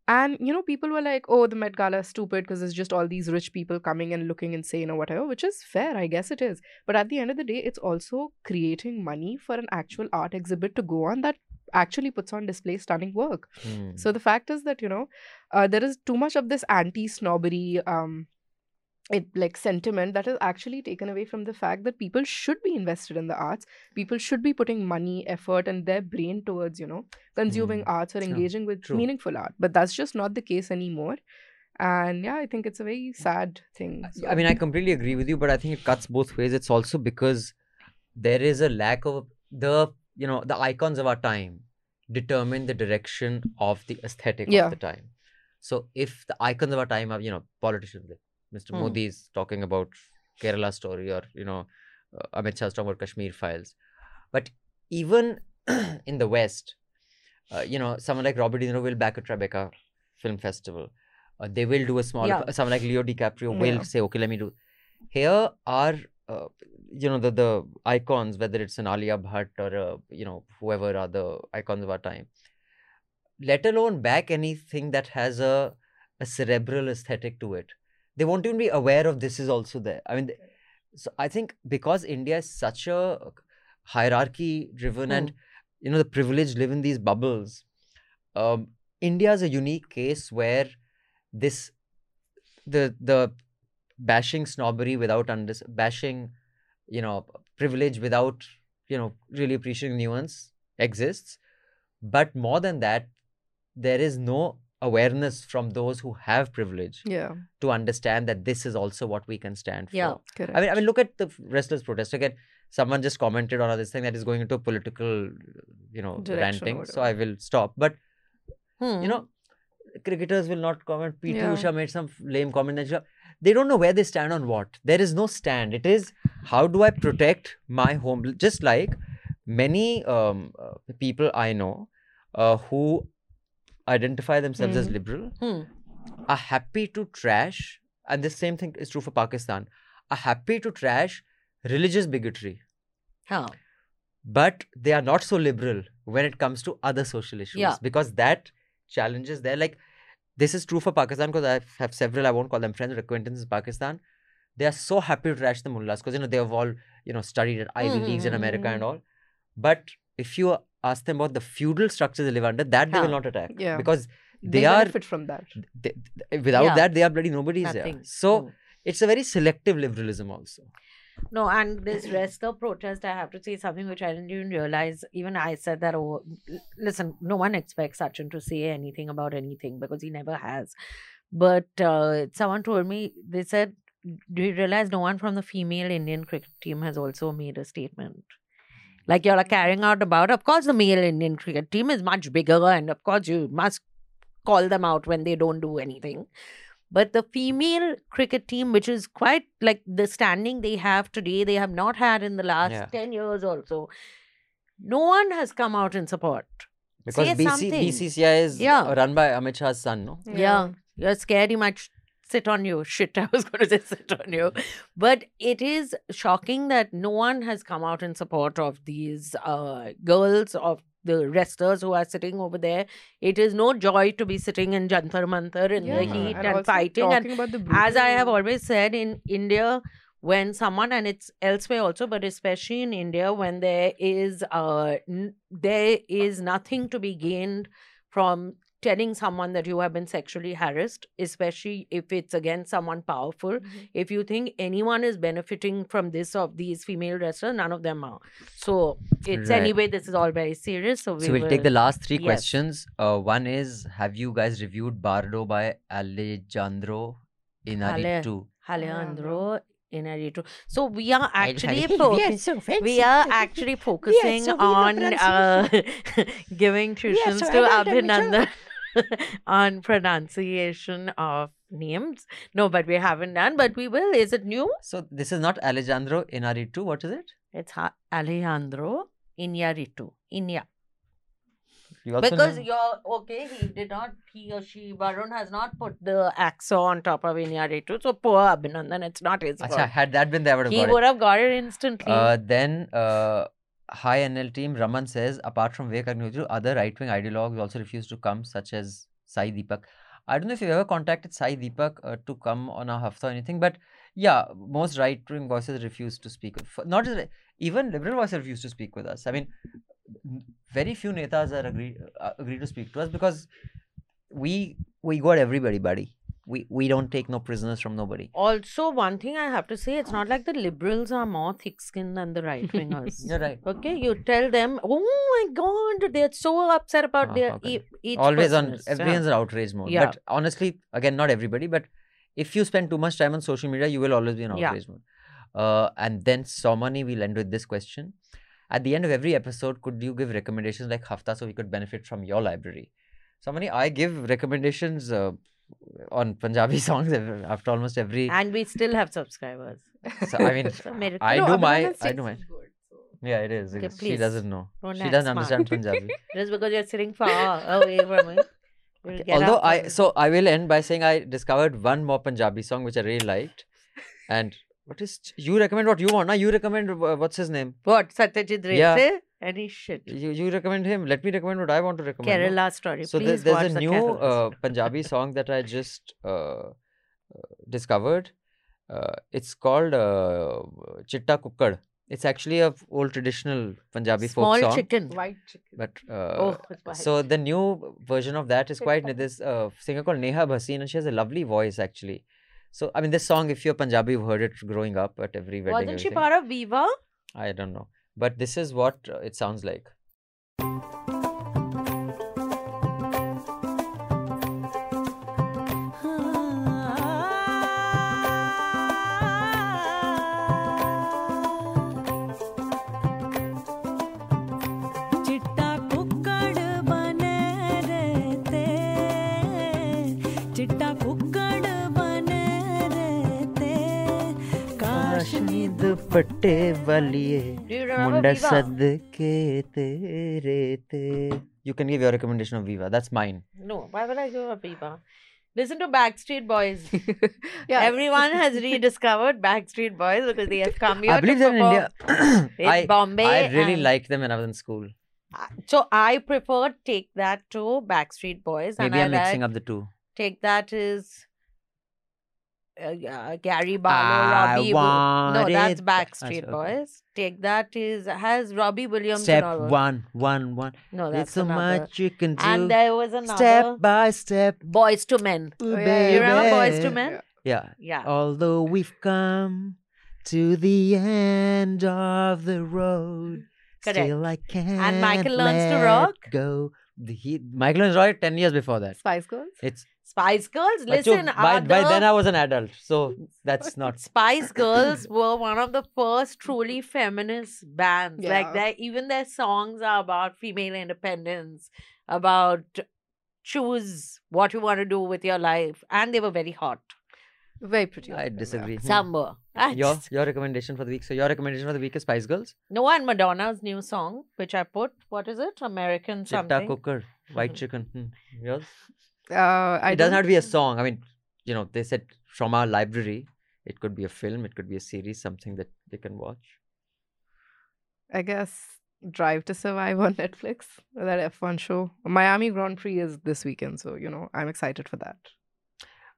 And you know, people were like, "Oh, the Met Gala is stupid because it's just all these rich people coming and looking insane or whatever," which is fair, I guess it is. But at the end of the day, it's also creating money for an actual art exhibit to go on that actually puts on display stunning work. Hmm. So the fact is that you know, uh, there is too much of this anti-snobbery. Um, it like sentiment that is actually taken away from the fact that people should be invested in the arts people should be putting money effort and their brain towards you know consuming mm, arts or True. engaging with True. meaningful art but that's just not the case anymore and yeah i think it's a very sad thing I mean, I completely agree with you, but I think it cuts both ways. It's also because there is a lack of the, you know, the icons of our time determine the direction of the aesthetic Yeah. of the time. So if the icons of our time are, you know, politicians, like Mr. Hmm. Modi is talking about Kerala story or, you know, uh, Amit Shah's talking about Kashmir files. But even in the West, uh, you know, someone like Robert De Niro will back a Tribeca Film Festival. Uh, they will do a small. Yeah. Someone like Leo DiCaprio will Yeah. say, "Okay, let me do." Here are, uh, you know, the the icons, whether it's an Alia Bhatt or uh, you know whoever are the icons of our time. Let alone back anything that has a a cerebral aesthetic to it. They won't even be aware of this is also there. I mean, so I think because India is such a hierarchy driven and you know the privileged live in these bubbles. Um, India is a unique case where this the the bashing snobbery without under bashing you know privilege without you know really appreciating nuance exists but more than that there is no awareness from those who have privilege yeah to understand that this is also what we can stand for Yeah. correct I mean, I mean, look at the wrestlers' protest again. Someone just commented on this thing that is going into a political, you know, Direction ranting. So I will stop. But Hmm. you know, cricketers will not comment. PT Yeah. Usha made some lame comment. They don't know where they stand on what. There is no stand. It is how do I protect my home? Just like many um, uh, people I know uh, who identify themselves as Mhm. liberal Hmm. are happy to trash, and the same thing is true for Pakistan, are happy to trash religious bigotry, Huh. but they are not so liberal when it comes to other social issues Yeah. because that challenges there. Like this is true for Pakistan because I have several. I won't call them friends, but acquaintances in Pakistan. They are so happy to trash the mullahs because you know they have all you know studied at Ivy Leagues in America and all. But if you ask them about the feudal structures they live under, that they will not attack Yeah. because They, they, are benefit from that. they, without Yeah. that they are bloody nobody's there. So Mm. it's a very selective liberalism also. No, and this Resta protest, I have to say something which I didn't even realize. Even I said that, oh, listen, no one expects Sachin to say anything about anything because he never has. But uh, someone told me, they said, do you realize no one from the female Indian cricket team has also made a statement? Like you're carrying out about, of course, the male Indian cricket team is much bigger, and of course, you must call them out when they don't do anything. But the female cricket team, which is quite like the standing they have today, they have not had in the last Yeah. 10 years also. No one has come out in support. Because Say BC, something. BCCI is Yeah. run by Amit Shah's son, no? Yeah. You're scared he might sh- sit on you. Shit, I was going to say sit on you. But it is shocking that no one has come out in support of these uh, girls, of the wrestlers who are sitting over there. It is no joy to be sitting in Jantar Mantar in the heat and and, fighting. And about the as I have always said, in India, when someone and it's elsewhere also but especially in india when there is uh n- there is nothing to be gained from telling someone that you have been sexually harassed especially if it's against someone powerful if you think anyone is benefiting from this of these female wrestlers none of them are so it's Right. anyway this is all very serious so we So we'll will, take the last three Yes. questions. Uh, one is Have you guys reviewed Bardo by Alejandro Inarritu? Alejandro Inarritu. So we are actually We are focus- so we are actually focusing so on uh, giving tuitions so to adult and Abhinandan on pronunciation of names. No, but we haven't done, but we will. Is it new? So this is not Alejandro Inarritu. What is it? It's ha- Alejandro Iñárritu. Inya. You Because know- you're okay, he did not, he or she, Varun has not put the axo on top of Iñárritu. So poor Abhinandan, it's not his fault. had that been there, I would have He would it. have got it instantly. Uh, then, uh, hi NL team. Raman says, apart from Vivek Agnihotri, other right wing ideologues also refuse to come, such as Sai Deepak. I don't know if you've ever contacted Sai Deepak uh, to come on a hafta or anything, but yeah, most right wing voices refuse to speak. With, not just even liberal voices refuse to speak with us. I mean, very few netas are agree uh, agree to speak to us because we we got everybody, buddy. We we don't take no prisoners from nobody. Also, one thing I have to say, it's not like the liberals are more thick skinned than the right wingers. You're right. Okay, you tell them, oh my god, they're so upset about Ah, their okay. e- always on everyone's yeah. in outrage mode. Yeah. But honestly, again, not everybody, but if you spend too much time on social media, you will always be in Yeah. outrage mode. Uh, and then Somani, we'll end with this question. At the end of every episode, could you give recommendations like Hafta so we could benefit from your library? Somani, I give recommendations uh, on Punjabi songs after almost every. And we still have subscribers. So, I mean. I No, do my. I do my. is good, Yeah, it is. Okay, she doesn't know. Don't she doesn't smart. understand Punjabi. Just because you're sitting far away from it. Although I so I will end by saying I discovered one more Punjabi song which I really liked, and what is you recommend what you want? Now you recommend uh, what's his name? What Satyajit Ray Yeah. Say? Any shit. You you recommend him. Let me recommend what I want to recommend. no? Kerala story. So there- Please there's watch a the new uh, Punjabi song that I just uh, uh, discovered. Uh, it's called uh, Chitta Kukkad. It's actually a old traditional Punjabi Small folk song. Small chicken. White chicken. But uh, Oh, so the new version of that is quite ni- this uh, singer called Neha Bhasin, and she has a lovely voice actually. So I mean, this song, if you're Punjabi, you've heard it growing up at every wedding. Wasn't she everything. part of Viva? I don't know, but this is what it sounds like. दुपट्टे वालिए Do you remember Munda Viva? सदके तेरे ते. You can give your recommendation of Viva. That's mine. No, why would I go a Viva? Listen to Backstreet Boys. Yeah. Everyone has rediscovered Backstreet Boys because they have come here I believe to they're in India. perform in I, Bombay. I really and- liked them when I was in school. So I prefer Take That to Backstreet Boys. and Maybe I I'm mixing like up the two. Take That is uh, uh, Gary Barlow, Robbie. Wi- no, that's Backstreet okay. Boys. Take That is has Robbie Williams. Step and one, one, one. No, There's that's so another. much you can do. And there was another Step by step. Boyz II Men. Ooh, You remember Boys to. Men? Yeah. Yeah. Although we've come to the end of the road, Correct. still I can't And Michael Learns to Rock? Go. The, he, Michael Learns to Rock ten years before that. Spice Girls. It's Spice Girls. but so Listen, by, by then I was an adult, so that's not. Spice Girls were one of the first truly feminist bands. Yeah. Like their even their songs are about female independence, about choose what you want to do with your life, and they were very hot. Very pretty. I disagree. Some were. Your your recommendation for the week. So your recommendation for the week is Spice Girls. No, and Madonna's new song, which I put, what is it? American Chitta something. cooker, white chicken. Hmm. Yours? Uh, I it doesn't don't- have to be a song. I mean, you know, they said from our library, it could be a film, it could be a series, something that they can watch. I guess Drive to Survive on Netflix. That F1 show. Miami Grand Prix is this weekend, so you know I'm excited for that.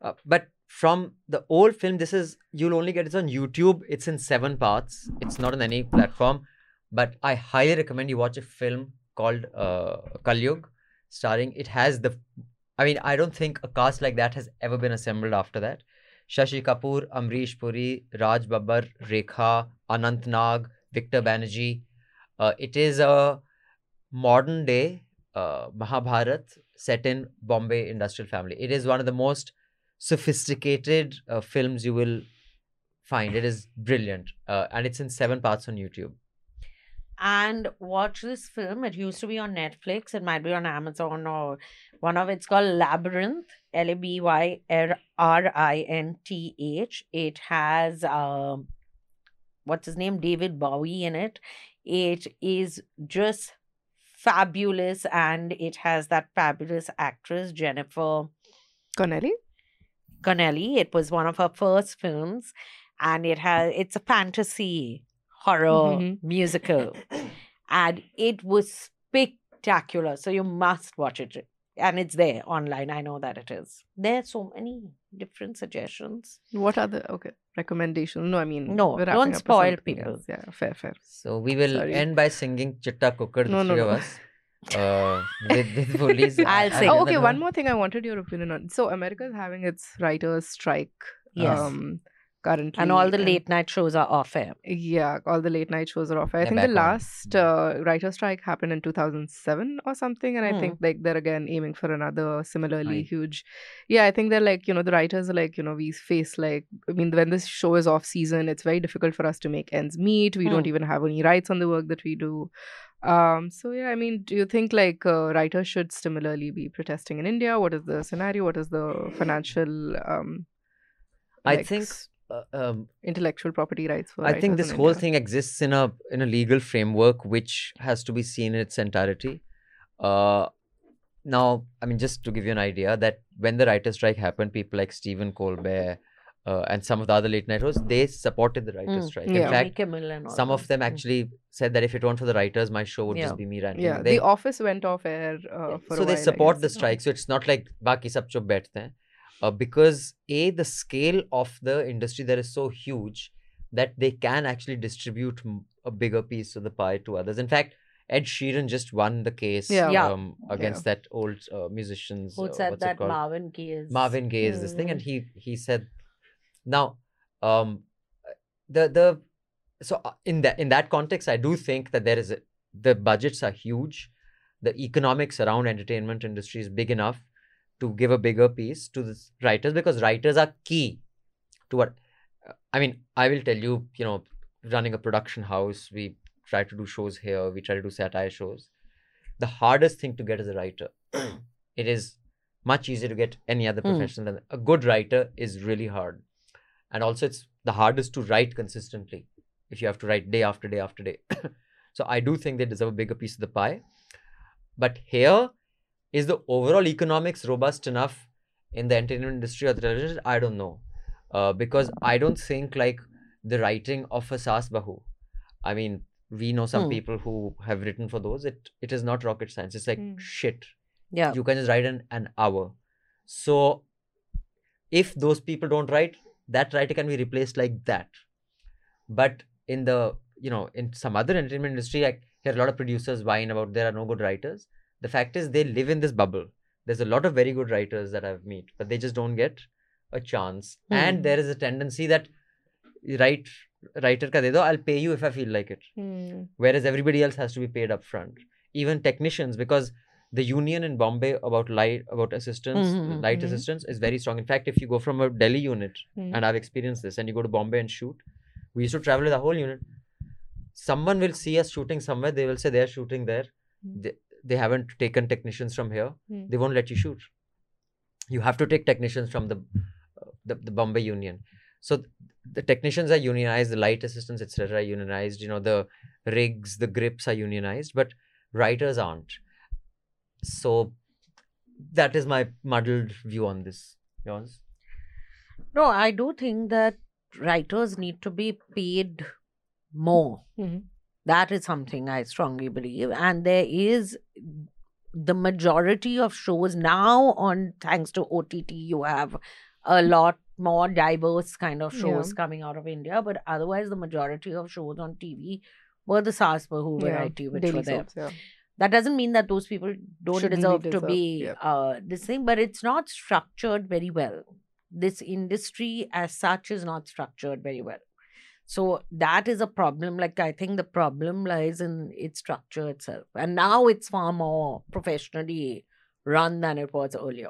Uh, but from the old film, this is you'll only get it on YouTube. It's in seven parts. It's not on any platform. But I highly recommend you watch a film called uh, Kalyug, starring. It has the. I mean, I don't think a cast like that has ever been assembled after that. Shashi Kapoor, Amrish Puri, Raj Babbar, Rekha, Anant Nag, Victor Banerjee. Uh, it is a modern day uh, Mahabharat set in Bombay industrial family. It is one of the most sophisticated uh, films you will find. It is brilliant, uh, and it's in seven parts on YouTube. and watch this film. It used to be on Netflix. It might be on Amazon or one of it's called Labyrinth. L A B Y R I N T H. It has um, what's his name, David Bowie in it. It is just fabulous, and it has that fabulous actress Jennifer Connelly. Connelly. It was one of her first films, and it has it's a fantasy horror Mhm. musical, and it was spectacular. So you must watch it, and it's there online. I know that it is. There are so many different suggestions. What are the okay recommendations? No, I mean No, don't wrapping up with spoil something people. else. Yeah, fair, fair. So we will Sorry. end by singing Chitta Cooker, the No, no, three no. of us. Uh, with, with police. I'll I- sing. I Oh, don't okay. know. One more thing I wanted your opinion on. So America is having its writers' strike. Yes. Um, currently, And all the and- late night shows are off air. Yeah, all the late night shows are off. Air. I They're think the last uh, writer strike happened in 2007 or something, and I Hmm. think like they're again aiming for another similarly Right. huge. Yeah, I think they're like you know the writers are like you know we face like I mean when this show is off season, it's very difficult for us to make ends meet. We don't Hmm. even have any rights on the work that we do. Um, so yeah, I mean, do you think like uh, writers should similarly be protesting in India? What is the scenario? What is the financial um, I think. Uh, um, intellectual property rights for I think this in whole India? thing exists in a in a legal framework which has to be seen in its entirety. Uh, now, I mean, just to give you an idea, that when the writer strike happened, people like Stephen Colbert uh, and some of the other late night hosts, they supported the writers' Mm. strike. Yeah. In fact, Kimmel and all some of them Mm. actually said that if it weren't for the writers, my show would Yeah. just be me ranting. Yeah, They- The Office went off air uh, for so a they while, I support the strike. So it's not like baki sab chup baithte hain. Uh, because a the scale of the industry there is so huge that they can actually distribute m- a bigger piece of the pie to others. In fact, Ed Sheeran just won the case Yeah. Yeah. um, against that old uh, musicians. Who uh, said what's that? Marvin Gaye is Marvin Gaye is this thing, and Mm. he he said, now, um, the the so uh, in that in that context, I do think that there is a, the budgets are huge, the economics around entertainment industry is big enough to give a bigger piece to the writers because writers are key to what. I mean, I will tell you, you know, running a production house, we try to do shows here, we try to do satire shows. The hardest thing to get is a writer. it is much easier to get any other Hmm. profession than a good writer is really hard. And also, it's the hardest to write consistently if you have to write day after day after day. so, I do think they deserve a bigger piece of the pie. But here, is the overall economics robust enough in the entertainment industry or the television, I don't know. Uh, because I don't think like the writing of a Saas Bahu. I mean, we know some Hmm. people who have written for those. It it is not rocket science. It's like Hmm. shit. Yeah. You can just write in an hour. So if those people don't write, that writer can be replaced like that. But in the you know, in some other entertainment industry, I hear a lot of producers whine about there are no good writers. The fact is they live in this bubble. There's a lot of very good writers that I've met, but they just don't get a chance. Hmm. And there is a tendency that write writer ka de do, I'll pay you if I feel like it. Hmm. Whereas everybody else has to be paid up front. Even technicians, because the union in Bombay about light about assistants, Mhm, light mhm. assistants is very strong. In fact, if you go from a Delhi unit, Mhm. and I've experienced this, and you go to Bombay and shoot, we used to travel with the whole unit. Someone will see us shooting somewhere, they will say they're shooting there. They, they haven't taken technicians from here. Hmm. They won't let you shoot. You have to take technicians from the uh, the, the Bombay Union. So th- the technicians are unionized, the light assistants, etc., are unionized. You know, the rigs, the grips are unionized, but writers aren't. So that is my muddled view on this. Yours? No, I do think that writers need to be paid more. Mhm. That is something I strongly believe. And there is the majority of shows now on thanks to OTT, you have a lot more diverse kind of shows Yeah. coming out of India. But otherwise, the majority of shows on TV were the Saas Bahu Yeah, variety, which daily were there. soaps, yeah. That doesn't mean that those people don't Shouldn't be deserve to be yeah. uh, this thing, but it's not structured very well. This industry as such is not structured very well. So that is a problem. Like I think the problem lies in its structure itself. And now it's far more professionally run than it was earlier.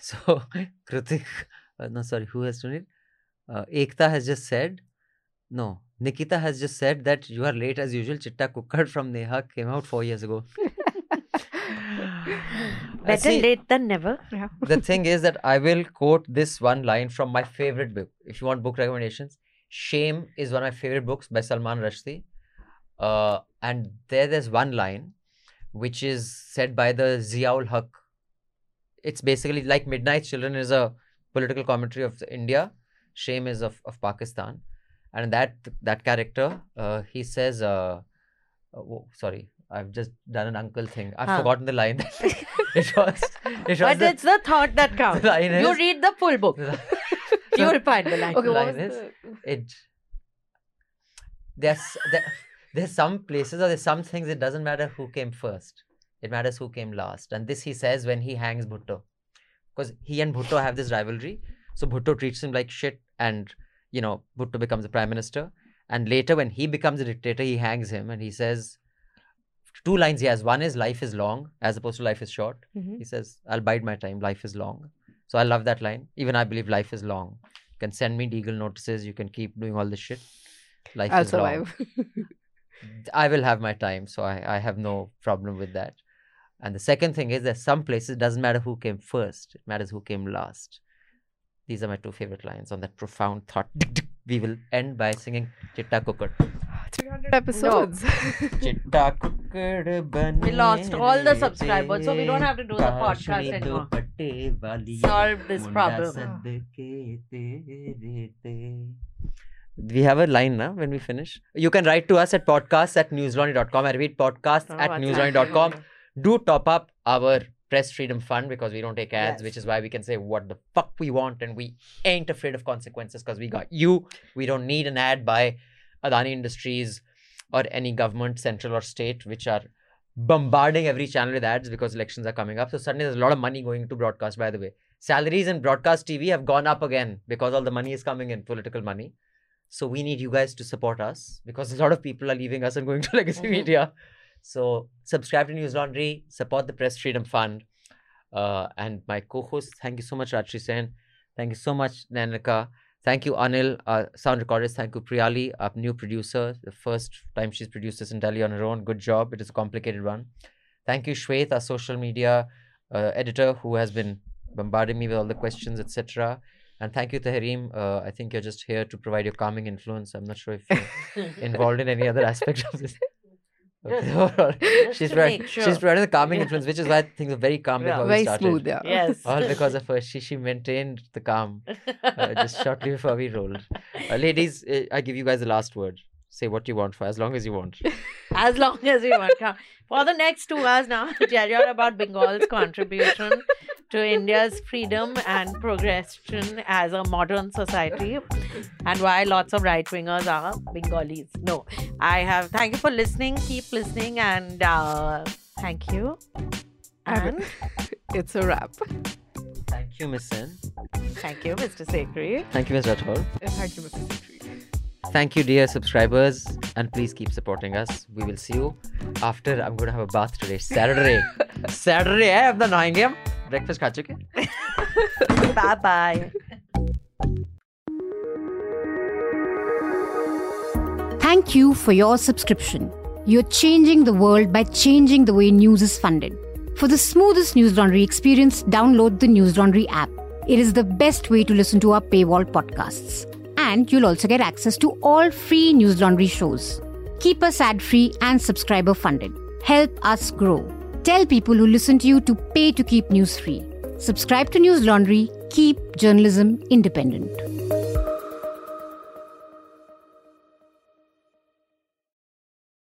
So Kritik, uh, no, sorry, who has done it? Uh, Ekta has just said, no, Nikita has just said that you are late as usual. Chitta Kukkad from Neha came out four years ago. Better see, late than never. the thing is that I will quote this one line from my favorite book. If you want book recommendations, Shame is one of my favorite books by Salman Rushdie. Uh, and there, there's one line which is said by the Ziaul Haq. It's basically like Midnight Children is a political commentary of India. Shame is of, of Pakistan. And that that character, uh, he says, uh, oh, sorry, I've just done an uncle thing. I've Huh. forgotten the line. it was, it was But the- it's the thought that counts. The line you read the full book. you will find the line. Okay, what line was is it there's there, there's some places or there's some things it doesn't matter who came first it matters who came last and this he says when he hangs bhutto because he and bhutto have this rivalry so bhutto treats him like shit and you know bhutto becomes the prime minister. And later when he becomes a dictator he hangs him and he says two lines he has. One is life is long as opposed to life is short. Mhm. he says i'll bide my time. Life is long. So i love that line. Even i believe life is long. You can send me legal notices. You can keep doing all this shit. Life I'll is long. survive. I will have my time, so I, I have no problem with that. And the second thing is that some places it doesn't matter who came first; it matters who came last. These are my two favorite lines on that profound thought. We will end by singing Chitta Kukkad. 300 episodes. No. Chitta Kukkad We lost all the subscribers, so we don't have to do the podcast anymore. Solve this problem. we have a line now when we finish. You can write to us at podcasts at newslaundry.com. I repeat podcasts oh, at newslaundry.com. Do top up our Press Freedom Fund because we don't take ads, Yes. which is why we can say what the fuck we want and we ain't afraid of consequences because we got you. We don't need an ad by Adani Industries or any government, central or state, which are bombarding every channel with ads because elections are coming up. So suddenly there's a lot of money going to broadcast, by the way. Salaries in broadcast TV have gone up again because all the money is coming in, political money. So we need you guys to support us because a lot of people are leaving us and going to legacy mm-hmm. media. So subscribe to Newslaundry, support the Press Freedom Fund. Uh, and my co-host, thank you so much, Rajyasree Sen. Thank you so much, Nainika. Thank you, Anil, our sound recordist. Thank you, Priyali, our new producer. The first time she's produced this in Delhi on her own. Good job. It is a complicated one. Thank you, Shwet, our social media uh, editor, who has been bombarding me with all the questions, etc. And thank you, Tehreem. Uh, I think you're just here to provide your calming influence. I'm not sure if you're involved in any other aspect of this. Just she's to right. sure. She's providing the calming influence, which is why things were very calm Yeah. before Very we started. smooth, yeah. Yes. All because of her. She she maintained the calm uh, just shortly before we rolled. Uh, ladies, uh, I give you guys the last word. Say what you want for as long as you want. As long as we want. For the next two hours now, tell you about Bengal's contribution to India's freedom and progression as a modern society and why lots of right wingers are Bengalis. No, I have. Thank you for listening. Keep listening and uh, thank you. And it's a wrap. Thank you, Miss Sen. Thank you, Mr. Sekhri. Thank you, Ms. Rathore. Thank you, Mr. Thank you, dear subscribers, and please keep supporting us. We will see you after. I'm going to have a bath today, Saturday. Saturday, eh? I'm the 9 game. Breakfast, खा चुके Bye bye. Thank you for your subscription. You're changing the world by changing the way news is funded. For the smoothest Newslaundry experience, download the Newslaundry app. It is the best way to listen to our paywall podcasts. And you'll also get access to all free Newslaundry shows. Keep us ad free and subscriber funded. Help us grow. Tell people who listen to you to pay to keep news free. Subscribe to Newslaundry. Keep journalism independent.